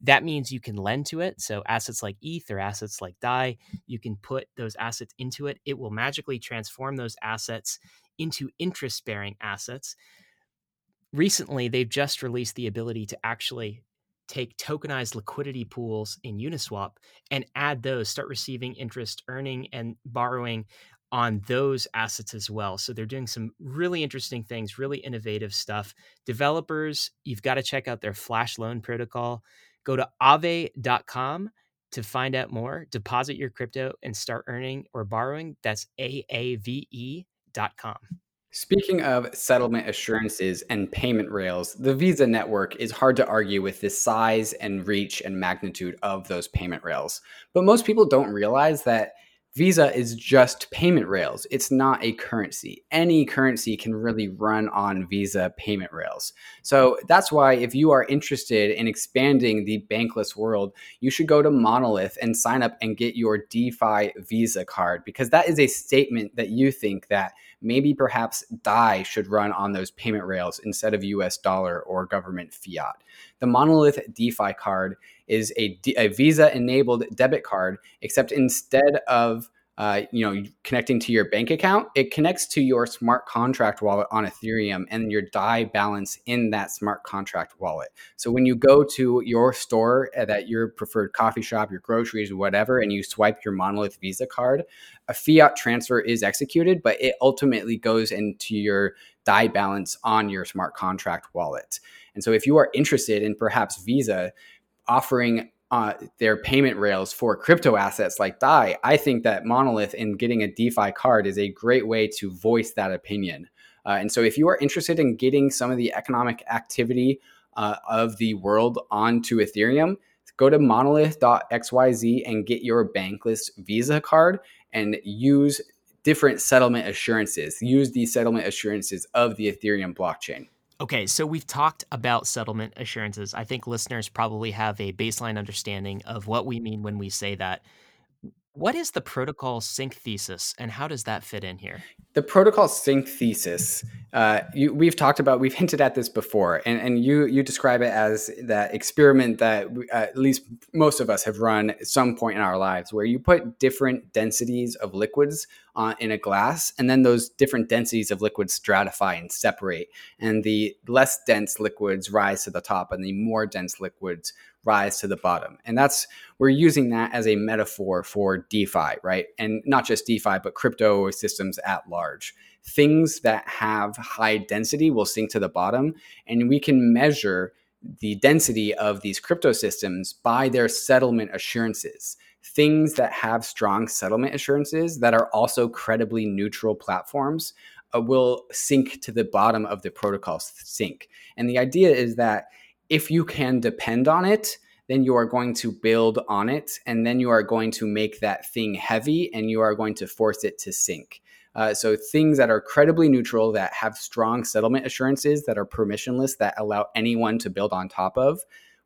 That means you can lend to it. So assets like ETH or assets like DAI, you can put those assets into it. It will magically transform those assets into interest bearing assets. Recently, they've just released the ability to actually take tokenized liquidity pools in Uniswap and add those, start receiving interest, earning, and borrowing on those assets as well. So they're doing some really interesting things, really innovative stuff. Developers, you've got to check out their Flash Loan protocol. Go to aave.com to find out more. Deposit your crypto and start earning or borrowing. That's AAVE.com. Speaking of settlement assurances and payment rails, the Visa network is hard to argue with the size and reach and magnitude of those payment rails. But most people don't realize that Visa is just payment rails. It's not a currency. Any currency can really run on Visa payment rails. So that's why, if you are interested in expanding the bankless world, you should go to Monolith and sign up and get your DeFi Visa card because that is a statement that you think that maybe perhaps DAI should run on those payment rails instead of US dollar or government fiat. The Monolith DeFi card is a, a Visa enabled debit card, except instead of uh, you know, connecting to your bank account, it connects to your smart contract wallet on Ethereum and your DAI balance in that smart contract wallet. So when you go to your store at uh, your preferred coffee shop, your groceries, whatever, and you swipe your Monolith Visa card, a fiat transfer is executed, but it ultimately goes into your DAI balance on your smart contract wallet. And so if you are interested in perhaps Visa offering uh, their payment rails for crypto assets like DAI, I think that Monolith in getting a DeFi card is a great way to voice that opinion. Uh, and so, if you are interested in getting some of the economic activity uh, of the world onto Ethereum, go to monolith.xyz and get your bankless Visa card and use different settlement assurances. Use the settlement assurances of the Ethereum blockchain. Okay, so we've talked about settlement assurances. I think listeners probably have a baseline understanding of what we mean when we say that. What is the protocol sink thesis and how does that fit in here? The protocol sink thesis, uh, you, we've talked about, we've hinted at this before, and, and you, you describe it as that experiment that uh, at least most of us have run at some point in our lives, where you put different densities of liquids uh, in a glass, and then those different densities of liquids stratify and separate. And the less dense liquids rise to the top, and the more dense liquids rise to the bottom. And that's, we're using that as a metaphor for DeFi, right? And not just DeFi, but crypto systems at large. Things that have high density will sink to the bottom, and we can measure the density of these crypto systems by their settlement assurances. Things that have strong settlement assurances that are also credibly neutral platforms uh, will sink to the bottom of the protocol sink. And the idea is that if you can depend on it, then you are going to build on it and then you are going to make that thing heavy and you are going to force it to sink. Uh, so things that are credibly neutral, that have strong settlement assurances, that are permissionless, that allow anyone to build on top of,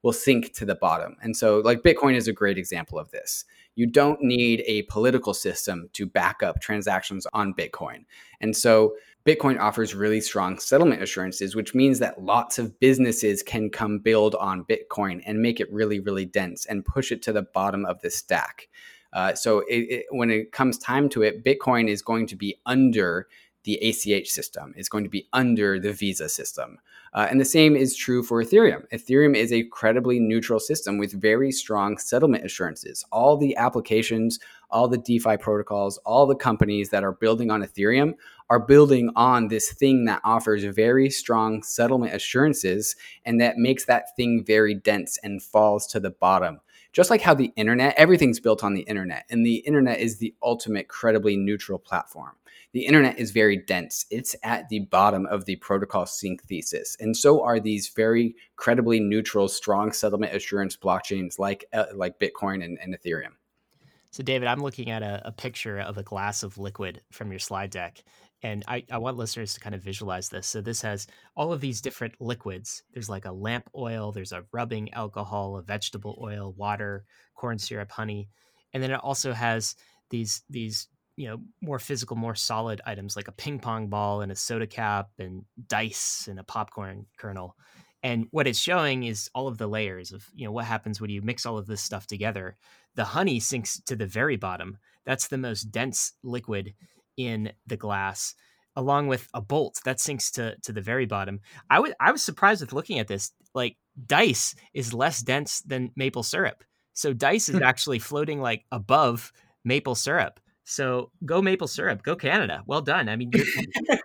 will sink to the bottom. And so, like Bitcoin is a great example of this. You don't need a political system to back up transactions on Bitcoin. And so, Bitcoin offers really strong settlement assurances, which means that lots of businesses can come build on Bitcoin and make it really, really dense and push it to the bottom of the stack. Uh, so it, it, when it comes time to it, Bitcoin is going to be under the ACH system, is going to be under the Visa system. Uh, and the same is true for Ethereum. Ethereum is a credibly neutral system with very strong settlement assurances. All the applications, all the DeFi protocols, all the companies that are building on Ethereum are building on this thing that offers very strong settlement assurances and that makes that thing very dense and falls to the bottom. Just like how the internet, everything's built on the internet, and the internet is the ultimate credibly neutral platform. The internet is very dense. It's at the bottom of the protocol sink thesis. And so are these very credibly neutral, strong settlement assurance blockchains like, uh, like Bitcoin and, and Ethereum. So, David, I'm looking at a, a, picture of a glass of liquid from your slide deck. And I, I, want listeners to kind of visualize this. So, this has all of these different liquids. There's like a lamp oil, there's a rubbing alcohol, a vegetable oil, water, corn syrup, honey. And then it also has these, these you know more physical more solid items like a ping pong ball and a soda cap and dice and a popcorn kernel. And what it's showing is all of the layers of you know what happens when you mix all of this stuff together. The honey sinks to the very bottom. That's the most dense liquid in the glass along with a bolt that sinks to to the very bottom. I would i was surprised with looking at this like dice is less dense than maple syrup. So dice is hmm. actually floating like above maple syrup so go maple syrup, go Canada. Well done. I mean,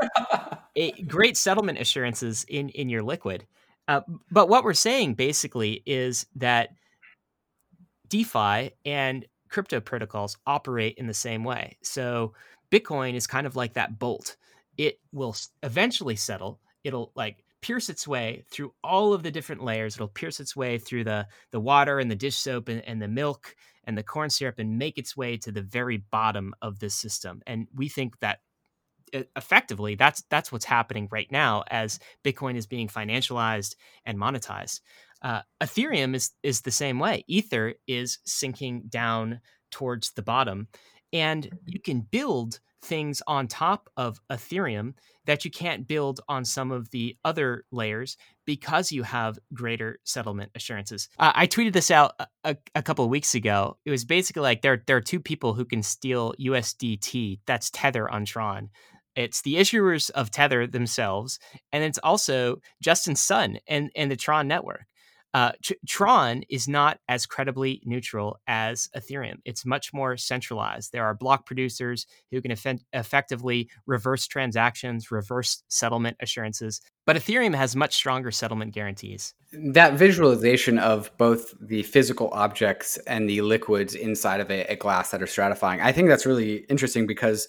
a, great settlement assurances in in your liquid. Uh, but what we're saying basically is that DeFi and crypto protocols operate in the same way. So Bitcoin is kind of like that bolt. It will eventually settle. It'll like pierce its way through all of the different layers. It'll pierce its way through the the water and the dish soap and, and the milk and the corn syrup and make its way to the very bottom of this system. And we think that effectively that's that's what's happening right now as Bitcoin is being financialized and monetized. Uh, Ethereum is is the same way. Ether is sinking down towards the bottom, and you can build things on top of Ethereum that you can't build on some of the other layers because you have greater settlement assurances. Uh, I tweeted this out a, a couple weeks ago. It was basically like there, there are two people who can steal USDT. That's Tether on Tron. It's the issuers of Tether themselves, and it's also Justin Sun and, and the Tron network. Uh, Tron is not as credibly neutral as Ethereum. It's much more centralized. There are block producers who can eff- effectively reverse transactions, reverse settlement assurances. But Ethereum has much stronger settlement guarantees. That visualization of both the physical objects and the liquids inside of a, a glass that are stratifying, I think that's really interesting because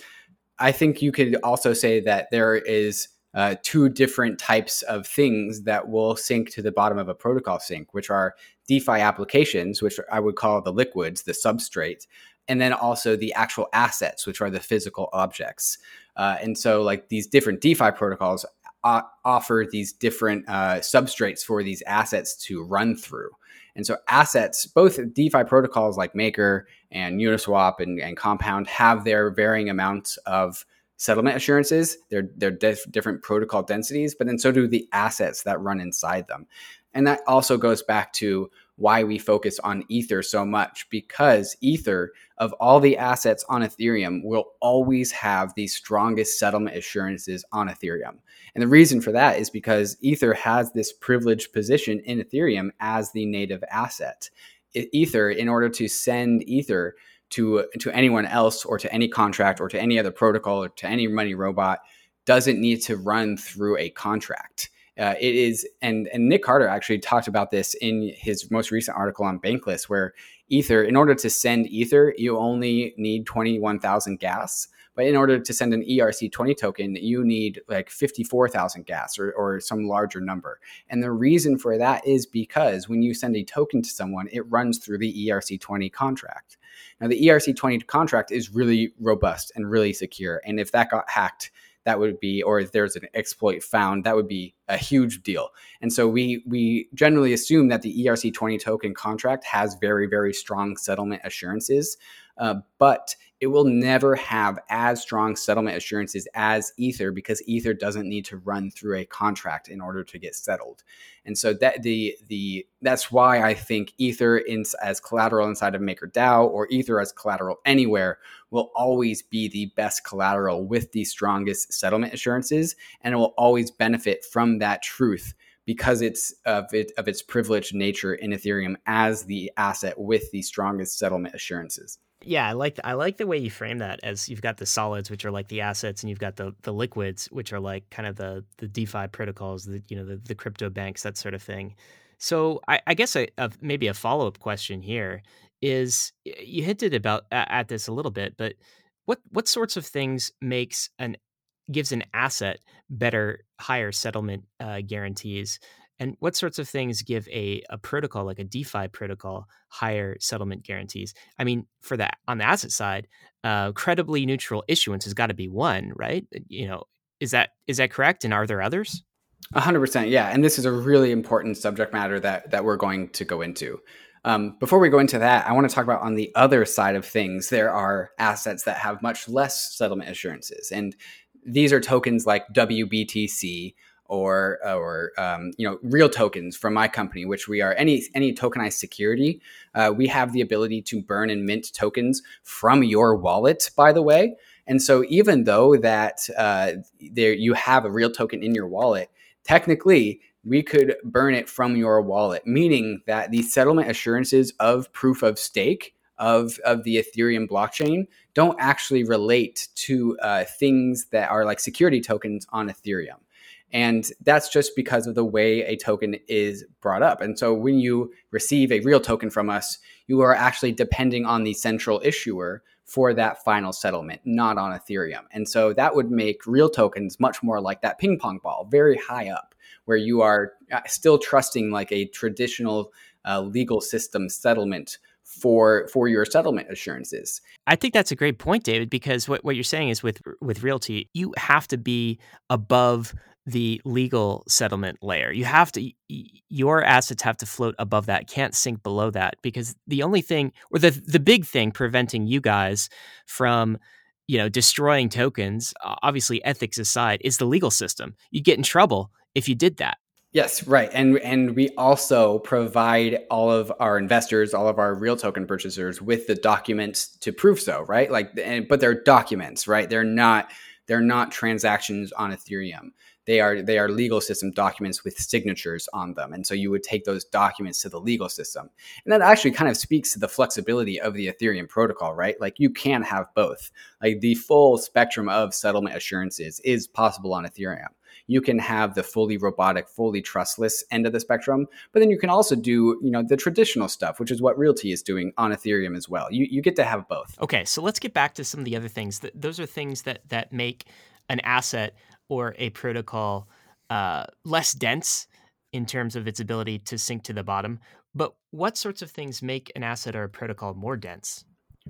I think you could also say that there is uh, two different types of things that will sink to the bottom of a protocol sink, which are DeFi applications, which I would call the liquids, the substrate, and then also the actual assets, which are the physical objects. Uh, and so, like these different DeFi protocols uh, offer these different uh, substrates for these assets to run through. And so, assets, both DeFi protocols like Maker and Uniswap and, and Compound, have their varying amounts of settlement assurances. They're they're dif- different protocol densities, but then so do the assets that run inside them. And that also goes back to why we focus on Ether so much because Ether, of all the assets on Ethereum, will always have the strongest settlement assurances on Ethereum. And the reason for that is because Ether has this privileged position in Ethereum as the native asset. Ether, in order to send Ether to to anyone else or to any contract or to any other protocol or to any money robot doesn't need to run through a contract. Uh, it is, and and Nick Carter actually talked about this in his most recent article on Bankless, where Ether, in order to send Ether, you only need twenty one thousand gas, but in order to send an ERC20 token, you need like 54,000 gas or, or some larger number. And the reason for that is because when you send a token to someone, it runs through the ERC20 contract. Now, the ERC20 contract is really robust and really secure. And if that got hacked, that would be, or if there's an exploit found, that would be a huge deal. And so we we generally assume that the ERC20 token contract has very very strong settlement assurances, uh, but it will never have as strong settlement assurances as Ether because Ether doesn't need to run through a contract in order to get settled. And so that the the that's why I think Ether in, as collateral inside of MakerDAO or Ether as collateral anywhere will always be the best collateral with the strongest settlement assurances, and it will always benefit from that truth because it's of it of its privileged nature in Ethereum as the asset with the strongest settlement assurances. Yeah, I like I like the way you frame that as you've got the solids, which are like the assets, and you've got the the liquids, which are like kind of the the DeFi protocols, the you know the, the crypto banks, that sort of thing. So I, I guess a, a, maybe a follow up question here is you hinted about at this a little bit, but what what sorts of things makes an gives an asset better higher settlement uh, guarantees and what sorts of things give a, a protocol like a DeFi protocol higher settlement guarantees? I mean, for that on the asset side, uh, credibly neutral issuance has got to be one, right? You know, is that is that correct? And are there others? hundred percent, yeah. And this is a really important subject matter that that we're going to go into. Um, before we go into that, I want to talk about on the other side of things. There are assets that have much less settlement assurances, and these are tokens like WBTC or or um, you know real tokens from my company, which we are any any tokenized security. Uh, we have the ability to burn and mint tokens from your wallet, by the way. And so even though that uh, there you have a real token in your wallet, technically we could burn it from your wallet, meaning that the settlement assurances of proof of stake of, of the Ethereum blockchain don't actually relate to uh, things that are like security tokens on Ethereum. And that's just because of the way a token is brought up. And so when you receive a real token from us, you are actually depending on the central issuer for that final settlement, not on Ethereum. And so that would make real tokens much more like that ping pong ball, very high up, where you are uh, still trusting like a traditional uh, legal system settlement for for your settlement assurances. I think that's a great point, David, because what, what you're saying is with with RealT, you have to be above the legal settlement layer. You have to your assets have to float above that, can't sink below that because the only thing or the the big thing preventing you guys from you know destroying tokens, obviously ethics aside, is the legal system. You'd get in trouble if you did that. Yes, right. And and we also provide all of our investors, all of our real token purchasers with the documents to prove so, right? Like and, but they're documents, right? They're not they're not transactions on Ethereum they are they are legal system documents with signatures on them. And so you would take those documents to the legal system. And that actually kind of speaks to the flexibility of the ethereum protocol right? Like you can have both. Like the full spectrum of settlement assurances is possible on ethereum. You can have the fully robotic fully trustless end of the spectrum but then you can also do you know the traditional stuff which is what RealT is doing on ethereum as well. You, you get to have both. Okay so let's get back to some of the other things. Those are things that that make an asset or a protocol uh, less dense in terms of its ability to sink to the bottom. But what sorts of things make an asset or a protocol more dense?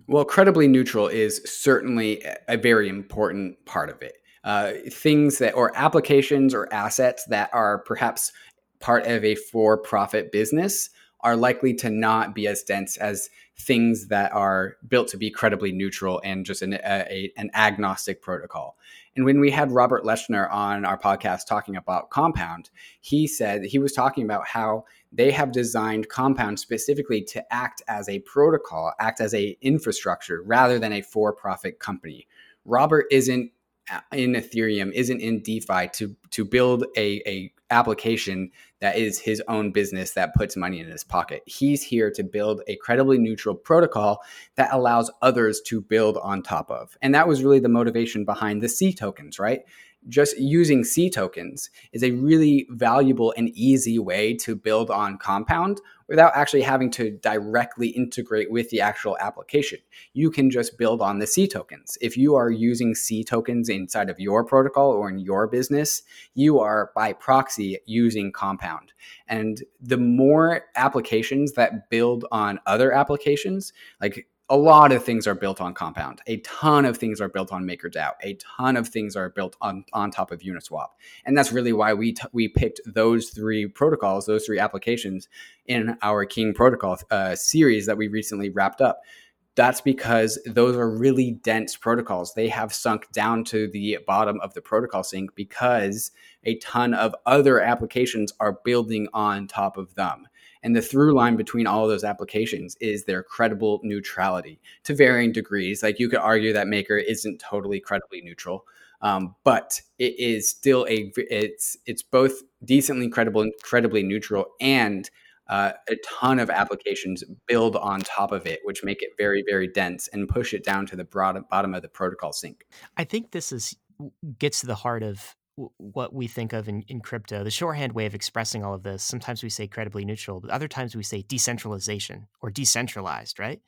Well, credibly neutral is certainly a very important part of it. Uh, things that, or applications or assets that are perhaps part of a for profit business are likely to not be as dense as things that are built to be credibly neutral and just an, a, an agnostic protocol. And when we had Robert Leshner on our podcast talking about Compound, he said he was talking about how they have designed Compound specifically to act as a protocol, act as a infrastructure rather than a for-profit company. Robert isn't uh, in Ethereum, isn't in DeFi to to build a, a application that is his own business that puts money in his pocket. He's here to build a credibly neutral protocol that allows others to build on top of. And that was really the motivation behind the C tokens, right? just using C tokens is a really valuable and easy way to build on Compound without actually having to directly integrate with the actual application. You can just build on the C tokens. If you are using C tokens inside of your protocol or in your business, you are by proxy using Compound. And the more applications that build on other applications, like a lot of things are built on Compound. A ton of things are built on MakerDAO. A ton of things are built on, on top of Uniswap. And that's really why we, t- we picked those three protocols, those three applications in our King Protocol uh, series that we recently wrapped up. That's because those are really dense protocols. They have sunk down to the bottom of the protocol sink because a ton of other applications are building on top of them. And the through line between all of those applications is their credible neutrality to varying degrees. Like you could argue that Maker isn't totally credibly neutral, um, but it is still a it's it's both decently credible, incredibly neutral, and uh, a ton of applications build on top of it, which make it very, very dense and push it down to the broad, bottom of the protocol sink. I think this is gets to the heart of what we think of in, in crypto. The shorthand way of expressing all of this. Sometimes we say credibly neutral, but other times we say decentralization or decentralized, right?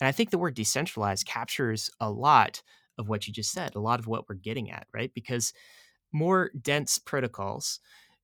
And I think the word decentralized captures a lot of what you just said, a lot of what we're getting at, right? Because more dense protocols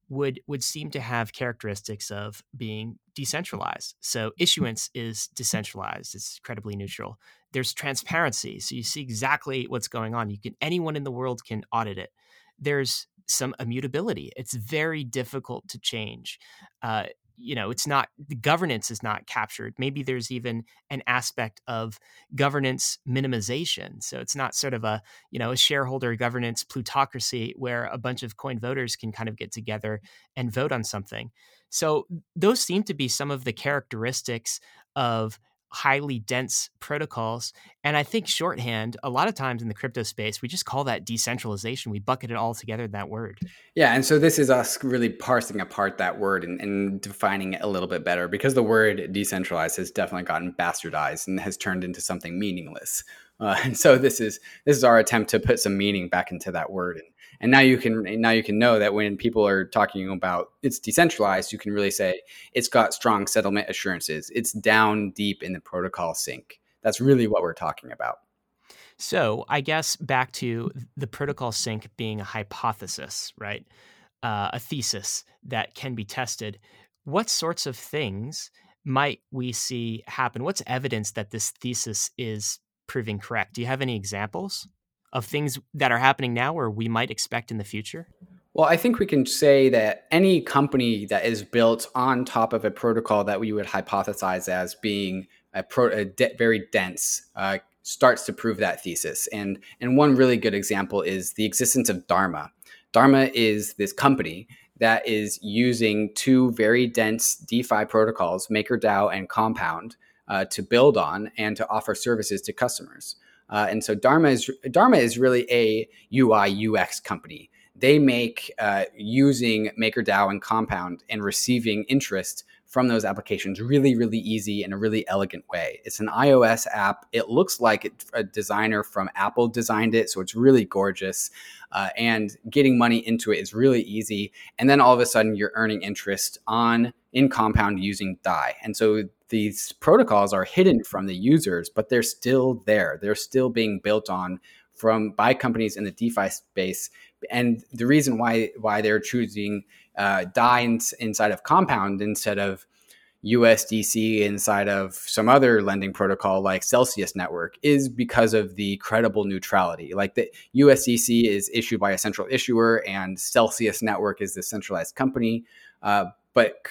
would would seem to have characteristics of being decentralized. So mm. issuance is decentralized; it's credibly neutral. There's transparency, so you see exactly what's going on. You can anyone in the world can audit it. There's some immutability. It's very difficult to change. Uh, you know it's not the governance is not captured maybe there's even an aspect of governance minimization so it's not sort of a you know a shareholder governance plutocracy where a bunch of coin voters can kind of get together and vote on something so those seem to be some of the characteristics of highly dense protocols. And I think shorthand, a lot of times in the crypto space, we just call that decentralization. We bucket it all together in that word. Yeah. And so this is us really parsing apart that word and, and defining it a little bit better because the word decentralized has definitely gotten bastardized and has turned into something meaningless. Uh, and so this is this is our attempt to put some meaning back into that word and and now you can now you can know that when people are talking about it's decentralized you can really say it's got strong settlement assurances. It's down deep in the protocol sink that's really what we're talking about. So i guess back to the protocol sink being a hypothesis right? Uh, a thesis that can be tested. What sorts of things might we see happen? What's evidence that this thesis is proving correct? Do you have any examples of things that are happening now or we might expect in the future? Well, I think we can say that any company that is built on top of a protocol that we would hypothesize as being a, pro, a de- very dense uh, starts to prove that thesis. And and one really good example is the existence of Dharma. Dharma is this company that is using two very dense DeFi protocols, MakerDAO and Compound, uh, to build on and to offer services to customers. Uh, and so Dharma is Dharma is really a UI UX company. They make uh, using MakerDAO and Compound and receiving interest from those applications really, really easy in a really elegant way. It's an iOS app. It looks like it, a designer from Apple designed it, so it's really gorgeous. Uh, and getting money into it is really easy. And then all of a sudden, you're earning interest on in Compound using Dai. And so these protocols are hidden from the users, but they're still there. They're still being built on from by companies in the DeFi space. And the reason why why they're choosing uh, DAI in, inside of Compound instead of USDC inside of some other lending protocol like Celsius Network is because of the credible neutrality. Like the USDC is issued by a central issuer, and Celsius Network is the centralized company. Uh, but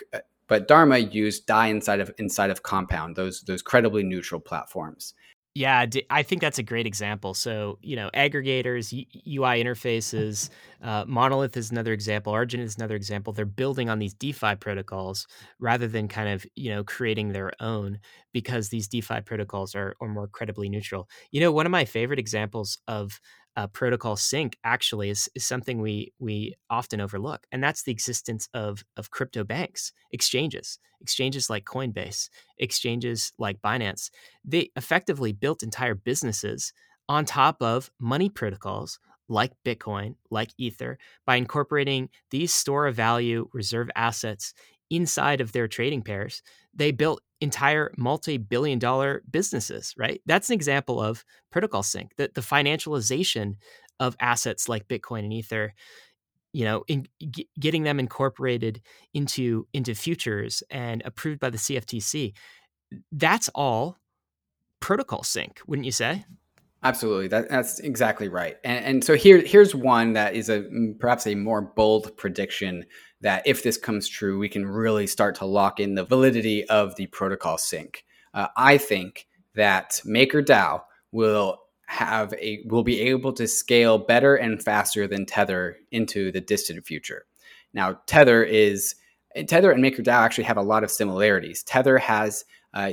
but Dharma used Dai inside of inside of Compound, those those credibly neutral platforms. Yeah, I think that's a great example. So, you know, aggregators, UI interfaces, uh, Monolith is another example. Argent is another example. They're building on these DeFi protocols rather than kind of, you know, creating their own because these DeFi protocols are, are more credibly neutral. You know, one of my favorite examples of uh, protocol sink actually is, is something we we often overlook, and that's the existence of of crypto banks, exchanges, exchanges like Coinbase, exchanges like Binance. They effectively built entire businesses on top of money protocols like Bitcoin, like Ether, by incorporating these store of value reserve assets inside of their trading pairs. They built entire multi-billion dollar businesses, right? That's an example of protocol sink, the, the financialization of assets like Bitcoin and Ether, you know, in g- getting them incorporated into into futures and approved by the CFTC. That's all protocol sink, wouldn't you say? Absolutely, that, that's exactly right. And, and so here, here's one that is a perhaps a more bold prediction that if this comes true, we can really start to lock in the validity of the protocol sink. Uh, I think that MakerDAO will have a will be able to scale better and faster than Tether into the distant future. Now, Tether is Tether and MakerDAO actually have a lot of similarities. Tether has uh,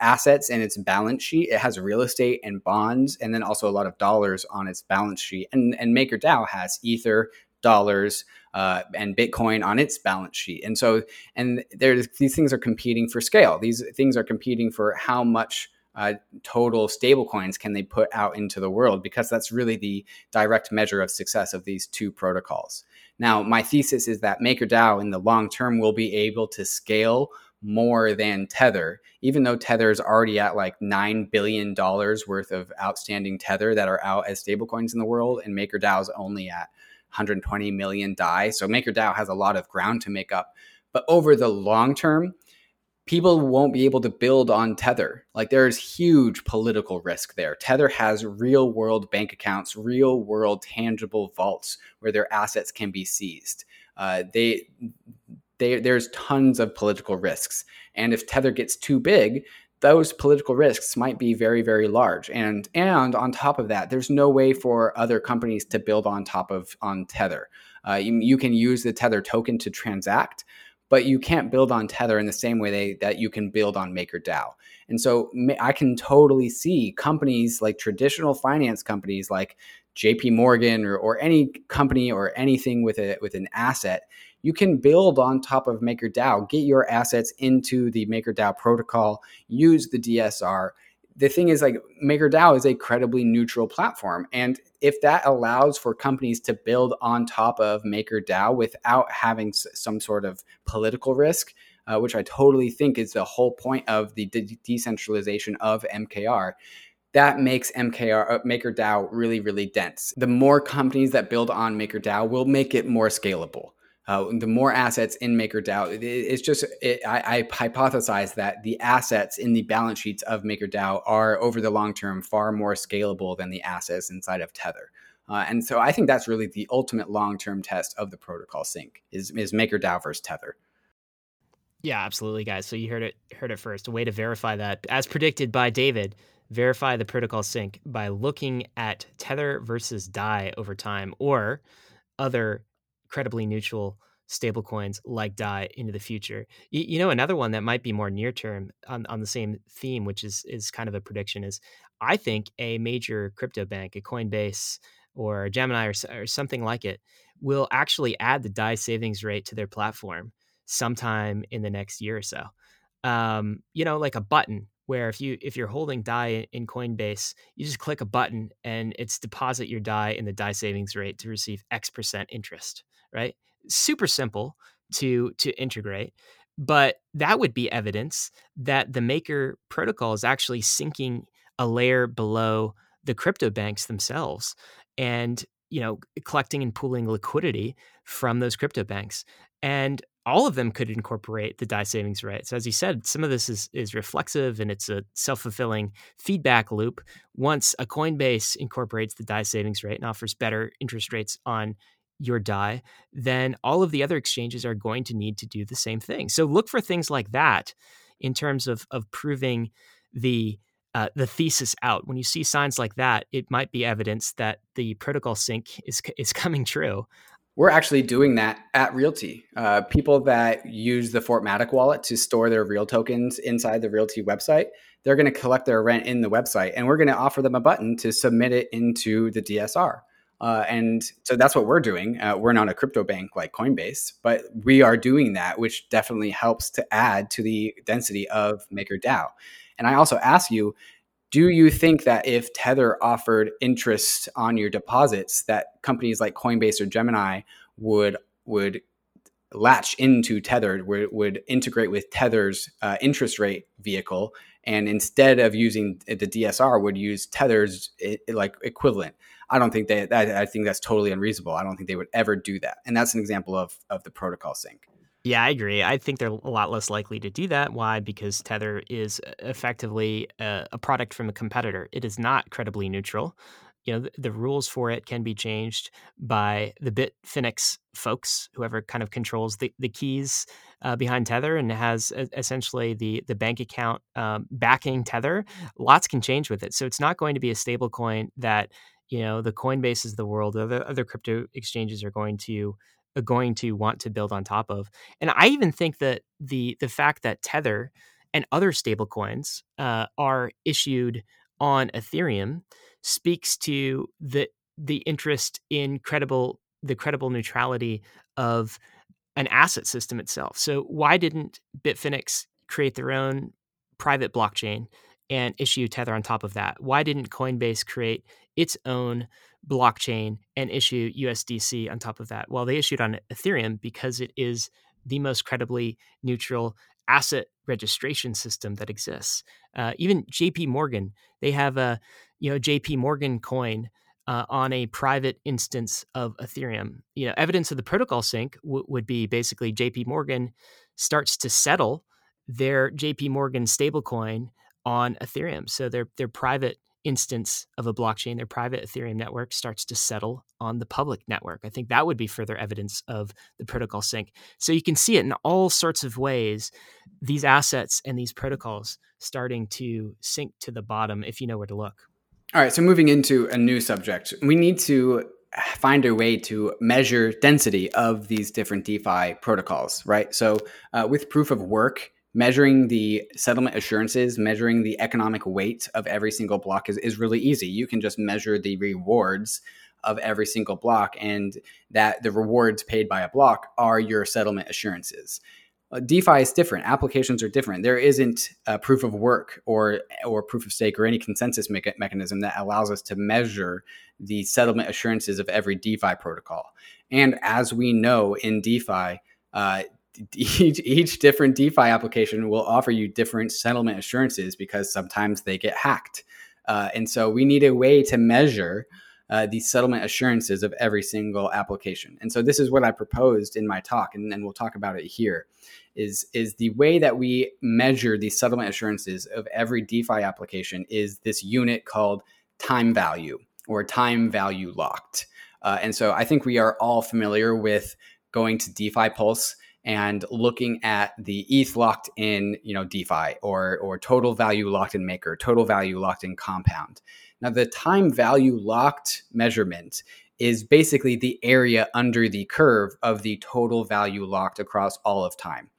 assets in its balance sheet. It has real estate and bonds, and then also a lot of dollars on its balance sheet. And, and MakerDAO has Ether, dollars, uh, and Bitcoin on its balance sheet. And so, and these things are competing for scale. These things are competing for how much uh, total stablecoins can they put out into the world because that's really the direct measure of success of these two protocols. Now, my thesis is that MakerDAO in the long term will be able to scale more than Tether, even though Tether is already at like $9 billion worth of outstanding Tether that are out as stablecoins in the world, and MakerDAO is only at 120 million DAI. So MakerDAO has a lot of ground to make up. But over the long term, people won't be able to build on Tether. Like there's huge political risk there. Tether has real world bank accounts, real world tangible vaults where their assets can be seized. Uh, they, they, there's tons of political risks. And if Tether gets too big, those political risks might be very very large. And and on top of that there's no way for other companies to build on top of on tether. Uh, you, you, can use the tether token to transact but you can't build on tether in the same way they, that you can build on makerdao. And so i can totally see companies like traditional finance companies like jp morgan or, or any company or anything with a with an asset you can build on top of MakerDAO, get your assets into the MakerDAO protocol, use the DSR. The thing is, like MakerDAO is a credibly neutral platform, and if that allows for companies to build on top of MakerDAO without having some sort of political risk, uh, which I totally think is the whole point of the de- decentralization of MKR, that makes MKR uh, MakerDAO really, really dense. The more companies that build on MakerDAO will make it more scalable uh, the more assets in MakerDAO, it, it's just it, I, I, hypothesize that the assets in the balance sheets of MakerDAO are over the long term far more scalable than the assets inside of Tether. Uh, and so I think that's really the ultimate long term test of the protocol sink is is MakerDAO versus Tether. Yeah, absolutely, guys. So you heard it heard it first. A way to verify that, as predicted by David, verify the protocol sink by looking at Tether versus DAI over time, or other credibly neutral stablecoins like DAI into the future. You, you, know, another one that might be more near term on, on the same theme, which is is kind of a prediction, is I think a major crypto bank, a Coinbase or Gemini or, or something like it, will actually add the DAI savings rate to their platform sometime in the next year or so. Um, you know, like a button where if you if you're holding DAI in Coinbase, you just click a button and it's deposit your DAI in the DAI savings rate to receive X percent interest right? Super simple to to integrate, but that would be evidence that the maker protocol is actually sinking a layer below the crypto banks themselves and you know collecting and pooling liquidity from those crypto banks and all of them could incorporate the DAI savings rate. So as you said, some of this is is reflexive and it's a self-fulfilling feedback loop. Once a Coinbase incorporates the DAI savings rate and offers better interest rates on your DAI, then all of the other exchanges are going to need to do the same thing. So look for things like that in terms of of proving the uh, the thesis out. When you see signs like that, it might be evidence that the protocol sink is is coming true. We're actually doing that at RealT. Uh, people that use the Fortmatic wallet to store their real tokens inside the RealT website, they're going to collect their rent in the website, and we're going to offer them a button to submit it into the DSR. Uh, and so that's what we're doing. Uh, we're not a crypto bank like Coinbase, but we are doing that, which definitely helps to add to the density of MakerDAO. And I also ask you, do you think that if Tether offered interest on your deposits, that companies like Coinbase or Gemini would would latch into Tether, would, would integrate with Tether's uh, interest rate vehicle, and instead of using the DSR, would use Tether's like equivalent? I don't think that, I think that's totally unreasonable. I don't think they would ever do that. And that's an example of of the protocol sink. Yeah, I agree. I think they're a lot less likely to do that. Why? Because Tether is effectively a, a product from a competitor. It is not credibly neutral. You know, the, the, rules for it can be changed by the Bitfinex folks, whoever kind of controls the, the keys uh, behind Tether and has essentially the the bank account um, backing Tether. Lots can change with it, so it's not going to be a stable coin that you know the Coinbases of the world, other other crypto exchanges are going to are going to want to build on top of. And I even think that the the fact that Tether and other stablecoins uh, are issued on Ethereum speaks to the the interest in credible the credible neutrality of an asset system itself. So why didn't Bitfinex create their own private blockchain and issue Tether on top of that? Why didn't Coinbase create its own blockchain and issue USDC on top of that? Well, they issued on Ethereum because it is the most credibly neutral asset registration system that exists. Uh, even JP Morgan, they have a you know JP Morgan coin uh, on a private instance of Ethereum. You know, evidence of the protocol sink w- would be basically JP Morgan starts to settle their JP Morgan stablecoin on Ethereum. So their their private instance of a blockchain, their private Ethereum network starts to settle on the public network. I think that would be further evidence of the protocol sink. So you can see it in all sorts of ways, these assets and these protocols starting to sink to the bottom if you know where to look. All right, so moving into a new subject, we need to find a way to measure density of these different DeFi protocols, right? So uh, with proof of work, measuring the settlement assurances, measuring the economic weight of every single block is, is really easy. You can just measure the rewards of every single block, and that the rewards paid by a block are your settlement assurances. Uh, DeFi is different. Applications are different. There isn't a proof of work or or proof of stake or any consensus me- mechanism that allows us to measure the settlement assurances of every DeFi protocol. And as we know in DeFi, uh, each, each different DeFi application will offer you different settlement assurances because sometimes they get hacked. Uh, and so we need a way to measure uh, the settlement assurances of every single application. And so this is what I proposed in my talk, and, and we'll talk about it here. Is is the way that we measure the settlement assurances of every DeFi application is this unit called time value or time value locked. Uh, and so I think we are all familiar with going to DeFi Pulse and looking at the ETH locked in, you know, DeFi or or total value locked in Maker, total value locked in Compound. Now, the time value locked measurement is basically the area under the curve of the total value locked across all of time.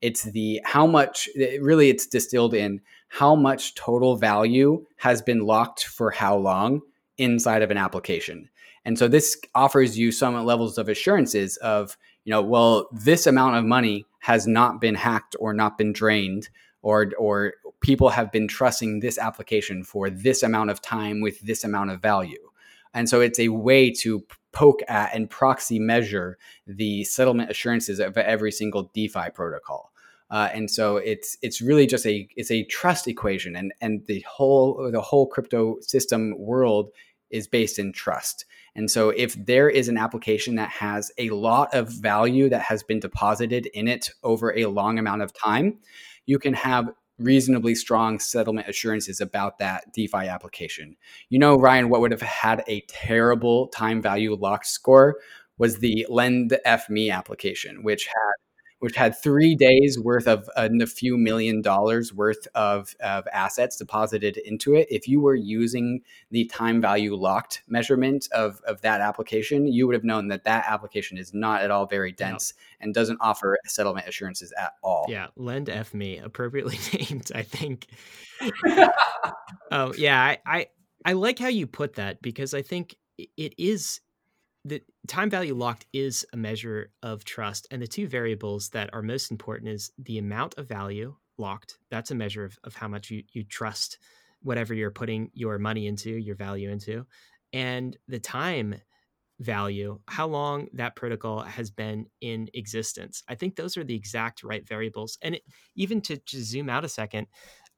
It's the how much, really, it's distilled in how much total value has been locked for how long inside of an application. And so this offers you some levels of assurances of, you know, well, this amount of money has not been hacked or not been drained or or people have been trusting this application for this amount of time with this amount of value. And so it's a way to poke at and proxy measure the settlement assurances of every single DeFi protocol. Uh, and so it's it's really just a it's a trust equation, and and the whole the whole crypto system world is based in trust. And so if there is an application that has a lot of value that has been deposited in it over a long amount of time, you can have reasonably strong settlement assurances about that DeFi application. You know, Ryan, what would have had a terrible time value lock score was the Lend F application, which had which had three days worth of uh, a few million dollars worth of, of assets deposited into it. If you were using the time value locked measurement of, of that application, you would have known that that application is not at all very dense no. and doesn't offer settlement assurances at all. Yeah, Lendf.Me, appropriately named, I think. oh, yeah, I, I, I like how you put that because I think it is the time value locked is a measure of trust and the two variables that are most important is the amount of value locked. That's a measure of, of how much you, you trust whatever you're putting your money into your value into. And the time value how long that protocol has been in existence. I think those are the exact right variables. And it, even to, to zoom out a second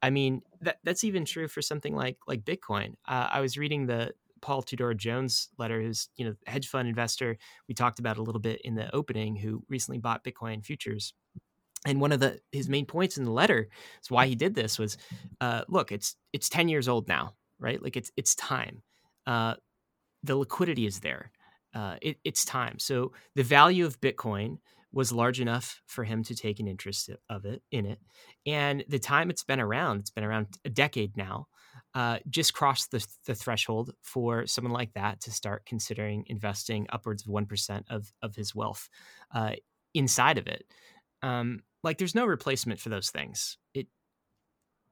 i mean that, that's even true for something like like bitcoin. Uh, i was reading the Paul Tudor Jones letter, who's you know hedge fund investor we talked about a little bit in the opening, who recently bought Bitcoin futures. And one of the his main points in the letter is why he did this was, uh, look, it's it's ten years old now, right? Like it's it's time. Uh, the liquidity is there. Uh, it, it's time. So the value of Bitcoin was large enough for him to take an interest of it in it, and the time it's been around, it's been around a decade now uh, just crossed the, the threshold for someone like that to start considering investing upwards of 1% of, of his wealth uh, inside of it. Um, like there's no replacement for those things. It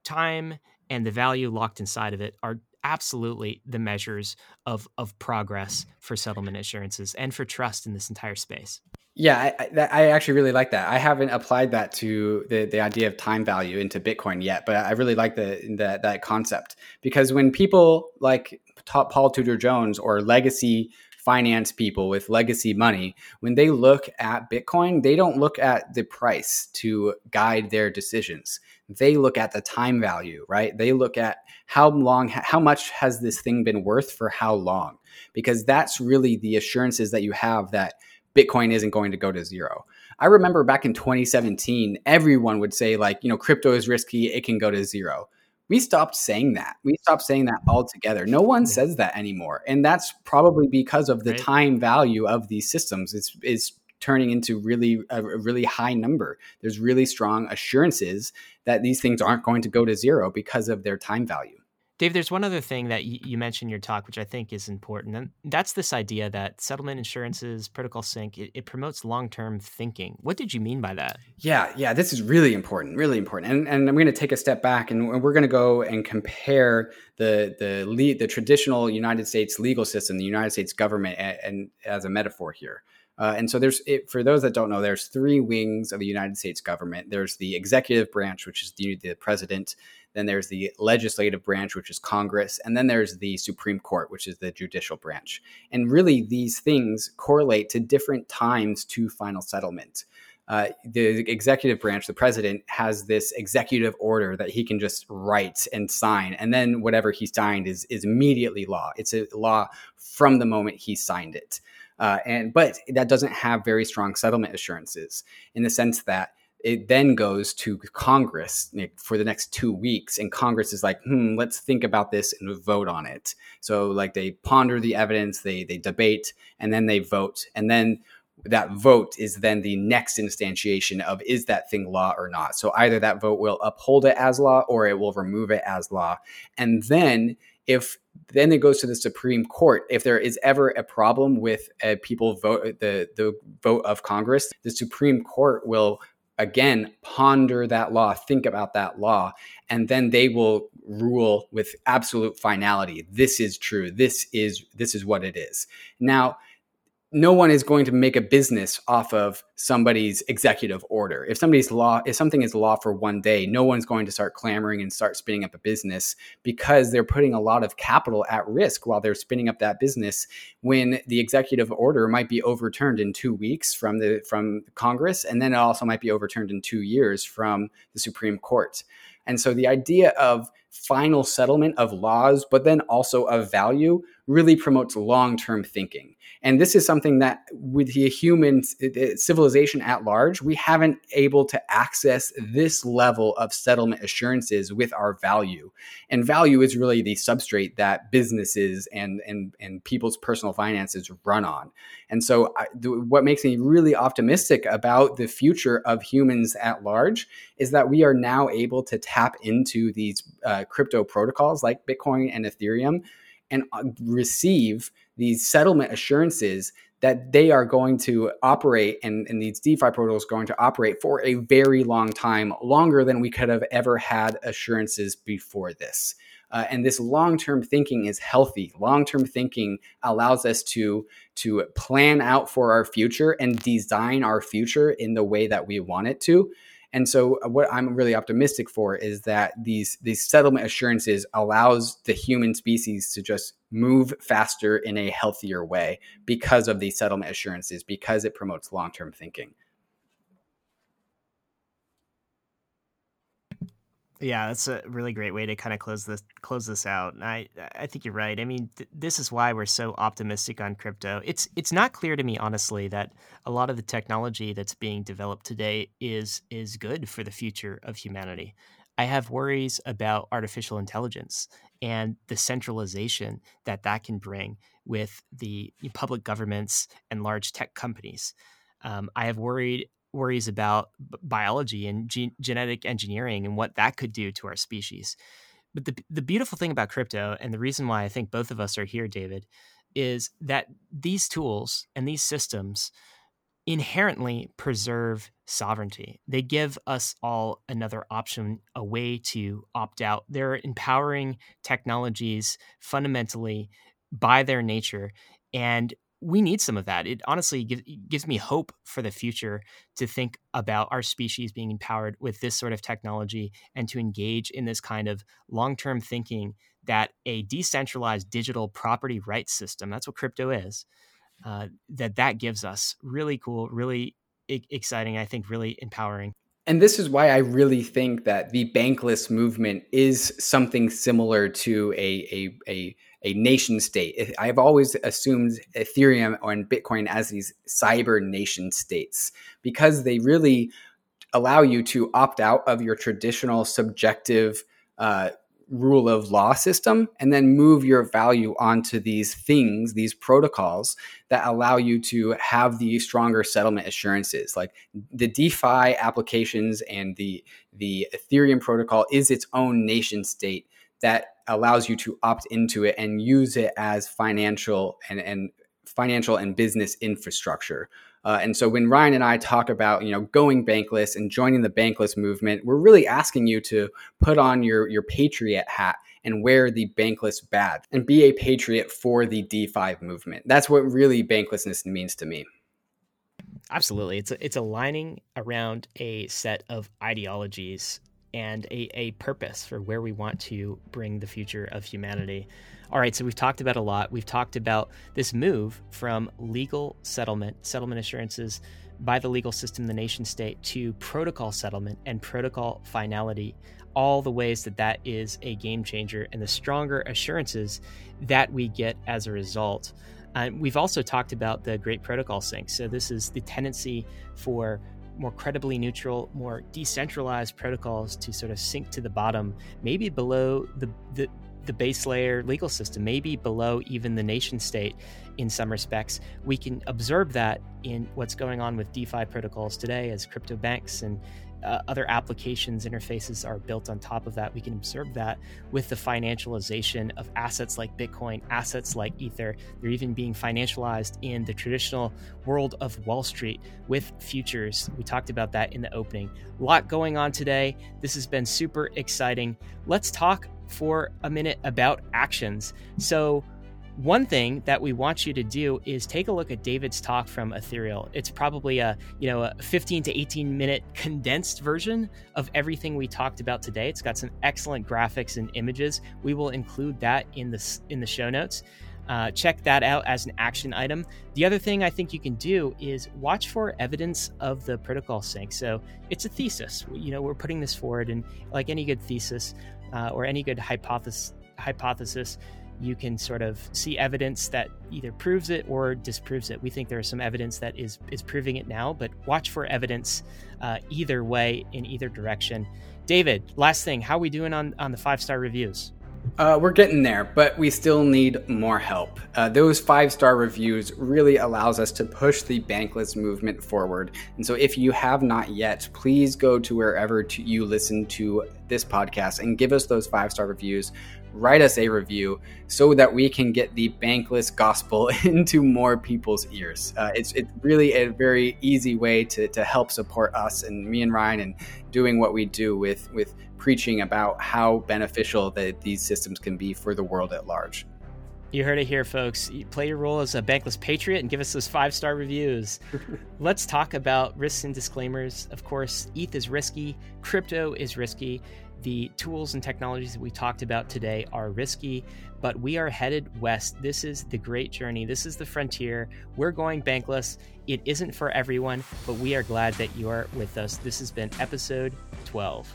time and the value locked inside of it are absolutely the measures of of progress for settlement assurances and for trust in this entire space. Yeah, I, I, actually really like that. I haven't applied that to the, the idea of time value into Bitcoin yet, but I really like the, the that concept because when people like Paul Tudor Jones or legacy finance people with legacy money, when they look at Bitcoin, they don't look at the price to guide their decisions. They look at the time value, right? They look at how long, how much has this thing been worth for how long? Because that's really the assurances that you have that Bitcoin isn't going to go to zero. I remember back in 2017, everyone would say, like, you know, crypto is risky, it can go to zero. We stopped saying that. We stopped saying that altogether. No one says that anymore. And that's probably because of the right. time value of these systems. It's, it's turning into really a, really high number. There's really strong assurances that these things aren't going to go to zero because of their time value. Dave, there's one other thing that you mentioned in your talk, which I think is important, and that's this idea that settlement insurances, protocol sink, it, it promotes long-term thinking. What did you mean by that? Yeah, yeah, this is really important, really important. And, and I'm going to take a step back, and we're going to go and compare the the lead, the traditional United States legal system, the United States government, and, and as a metaphor here. Uh, and so there's it, for those that don't know, there's three wings of the United States government. There's the executive branch, which is the, the president. Then there's the legislative branch, which is Congress. And then there's the Supreme Court, which is the judicial branch. And really, these things correlate to different times to final settlement. Uh, the executive branch, the president, has this executive order that he can just write and sign, and then whatever he signed is is immediately law. It's a law from the moment he signed it. Uh, and but that doesn't have very strong settlement assurances in the sense that it then goes to Congress for the next two weeks, and Congress is like, "Hmm, let's think about this and vote on it." So, like, they ponder the evidence, they they debate, and then they vote, and then that vote is then the next instantiation of is that thing law or not. So either that vote will uphold it as law or it will remove it as law, and then if then it goes to the Supreme Court. If there is ever a problem with uh, people vote the the vote of Congress, the Supreme Court will again ponder that law think about that law and then they will rule with absolute finality. This is true. This is this is what it is. Now no one is going to make a business off of somebody's executive order. If somebody's law, if something is law for one day, no one's going to start clamoring and start spinning up a business because they're putting a lot of capital at risk while they're spinning up that business when the executive order might be overturned in two weeks from the from Congress, and then it also might be overturned in two years from the Supreme Court. And so the idea of final settlement of laws, but then also of value, really promotes long term thinking. And this is something that with the human civilization at large, we haven't able to access this level of settlement assurances with our value. And value is really the substrate that businesses and, and, and people's personal finances run on. And so I, what makes me really optimistic about the future of humans at large is that we are now able to tap into these uh, crypto protocols like Bitcoin and Ethereum and uh, receive these settlement assurances that they are going to operate and, and these DeFi protocols going to operate for a very long time, longer than we could have ever had assurances before this. Uh, and this long-term thinking is healthy. Long-term thinking allows us to to plan out for our future and design our future in the way that we want it to. And so uh, what I'm really optimistic for is that these these settlement assurances allows the human species to just move faster in a healthier way because of these settlement assurances because it promotes long-term thinking. Yeah, that's a really great way to kind of close this close this out. And I I think you're right. I mean, th- this is why we're so optimistic on crypto. It's it's not clear to me honestly that a lot of the technology that's being developed today is is good for the future of humanity. I have worries about artificial intelligence and the centralization that that can bring with the public governments and large tech companies. Um, I have worried worries about biology and ge- genetic engineering and what that could do to our species. But the the beautiful thing about crypto and the reason why I think both of us are here, David, is that these tools and these systems inherently preserve sovereignty. They give us all another option, a way to opt out. They're empowering technologies fundamentally by their nature. And we need some of that. It honestly gives, gives me hope for the future to think about our species being empowered with this sort of technology and to engage in this kind of long term thinking that a decentralized digital property rights system, that's what crypto is, uh, that that gives us. Really cool, really exciting, I think really empowering. And this is why I really think that the bankless movement is something similar to a, a, a, a nation state. I've always assumed Ethereum and Bitcoin as these cyber nation states because they really allow you to opt out of your traditional subjective uh, rule of law system and then move your value onto these things, these protocols that allow you to have the stronger settlement assurances. Like the DeFi applications and the the Ethereum protocol is its own nation state that allows you to opt into it and use it as financial and, and financial and business infrastructure. Uh, and so when Ryan and I talk about you know going bankless and joining the bankless movement, we're really asking you to put on your your patriot hat and wear the bankless badge and be a patriot for the DeFi movement. That's what really banklessness means to me. Absolutely, it's it's aligning around a set of ideologies and a, a purpose for where we want to bring the future of humanity. All right, so we've talked about a lot. We've talked about this move from legal settlement, settlement assurances by the legal system, the nation state, to protocol settlement and protocol finality. All the ways that that is a game changer and the stronger assurances that we get as a result. Uh, we've also talked about the Great Protocol Sink. So, this is the tendency for more credibly neutral, more decentralized protocols to sort of sink to the bottom, maybe below the, the, the base layer legal system, maybe below even the nation state in some respects. We can observe that in what's going on with DeFi protocols today as crypto banks and uh, other applications interfaces are built on top of that. We can observe that with the financialization of assets like Bitcoin, assets like Ether. They're even being financialized in the traditional world of Wall Street with futures. We talked about that in the opening. A lot going on today. This has been super exciting. Let's talk for a minute about actions. So, one thing that we want you to do is take a look at David's talk from Ethereal. It's probably a you know a 15 to 18 minute condensed version of everything we talked about today. It's got some excellent graphics and images. We will include that in the in the show notes. Uh, check that out as an action item. The other thing I think you can do is watch for evidence of the protocol sink. So it's a thesis. You know, we're putting this forward, and like any good thesis uh, or any good hypothesis, hypothesis, you can sort of see evidence that either proves it or disproves it. We think there is some evidence that is is proving it now, but watch for evidence uh, either way in either direction. David, last thing, how are we doing on on the five star reviews? Uh, we're getting there, but we still need more help. Uh, those five star reviews really allows us to push the bankless movement forward. And so, if you have not yet, please go to wherever to you listen to this podcast and give us those five star reviews. Write us a review so that we can get the bankless gospel into more people's ears. Uh, it's it's really a very easy way to, to help support us and me and Ryan and doing what we do with with preaching about how beneficial that these systems can be for the world at large. You heard it here, folks. Play your role as a bankless patriot and give us those five star reviews. Let's talk about risks and disclaimers. Of course, ETH is risky, crypto is risky. The tools and technologies that we talked about today are risky, but we are headed west. This is the great journey. This is the frontier. We're going bankless. It isn't for everyone, but we are glad that you are with us. This has been episode 12.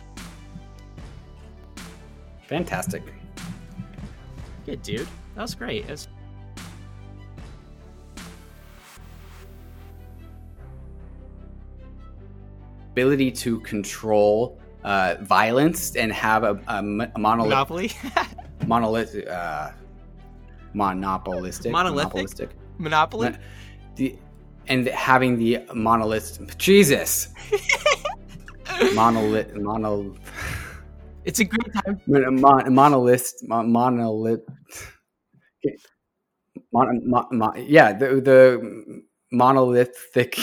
Fantastic. Good, dude. That was great. Was... Ability to control uh, violence and have a, a, a monolith, monopoly, monolith, uh, monopolistic, monolithic, monopolistic, monopoly. The, and having the monolith, Jesus, monolith, monolith. It's a great time. Mon- monolith, mon- monolith. Mon- mon- mon- yeah, the the monolithic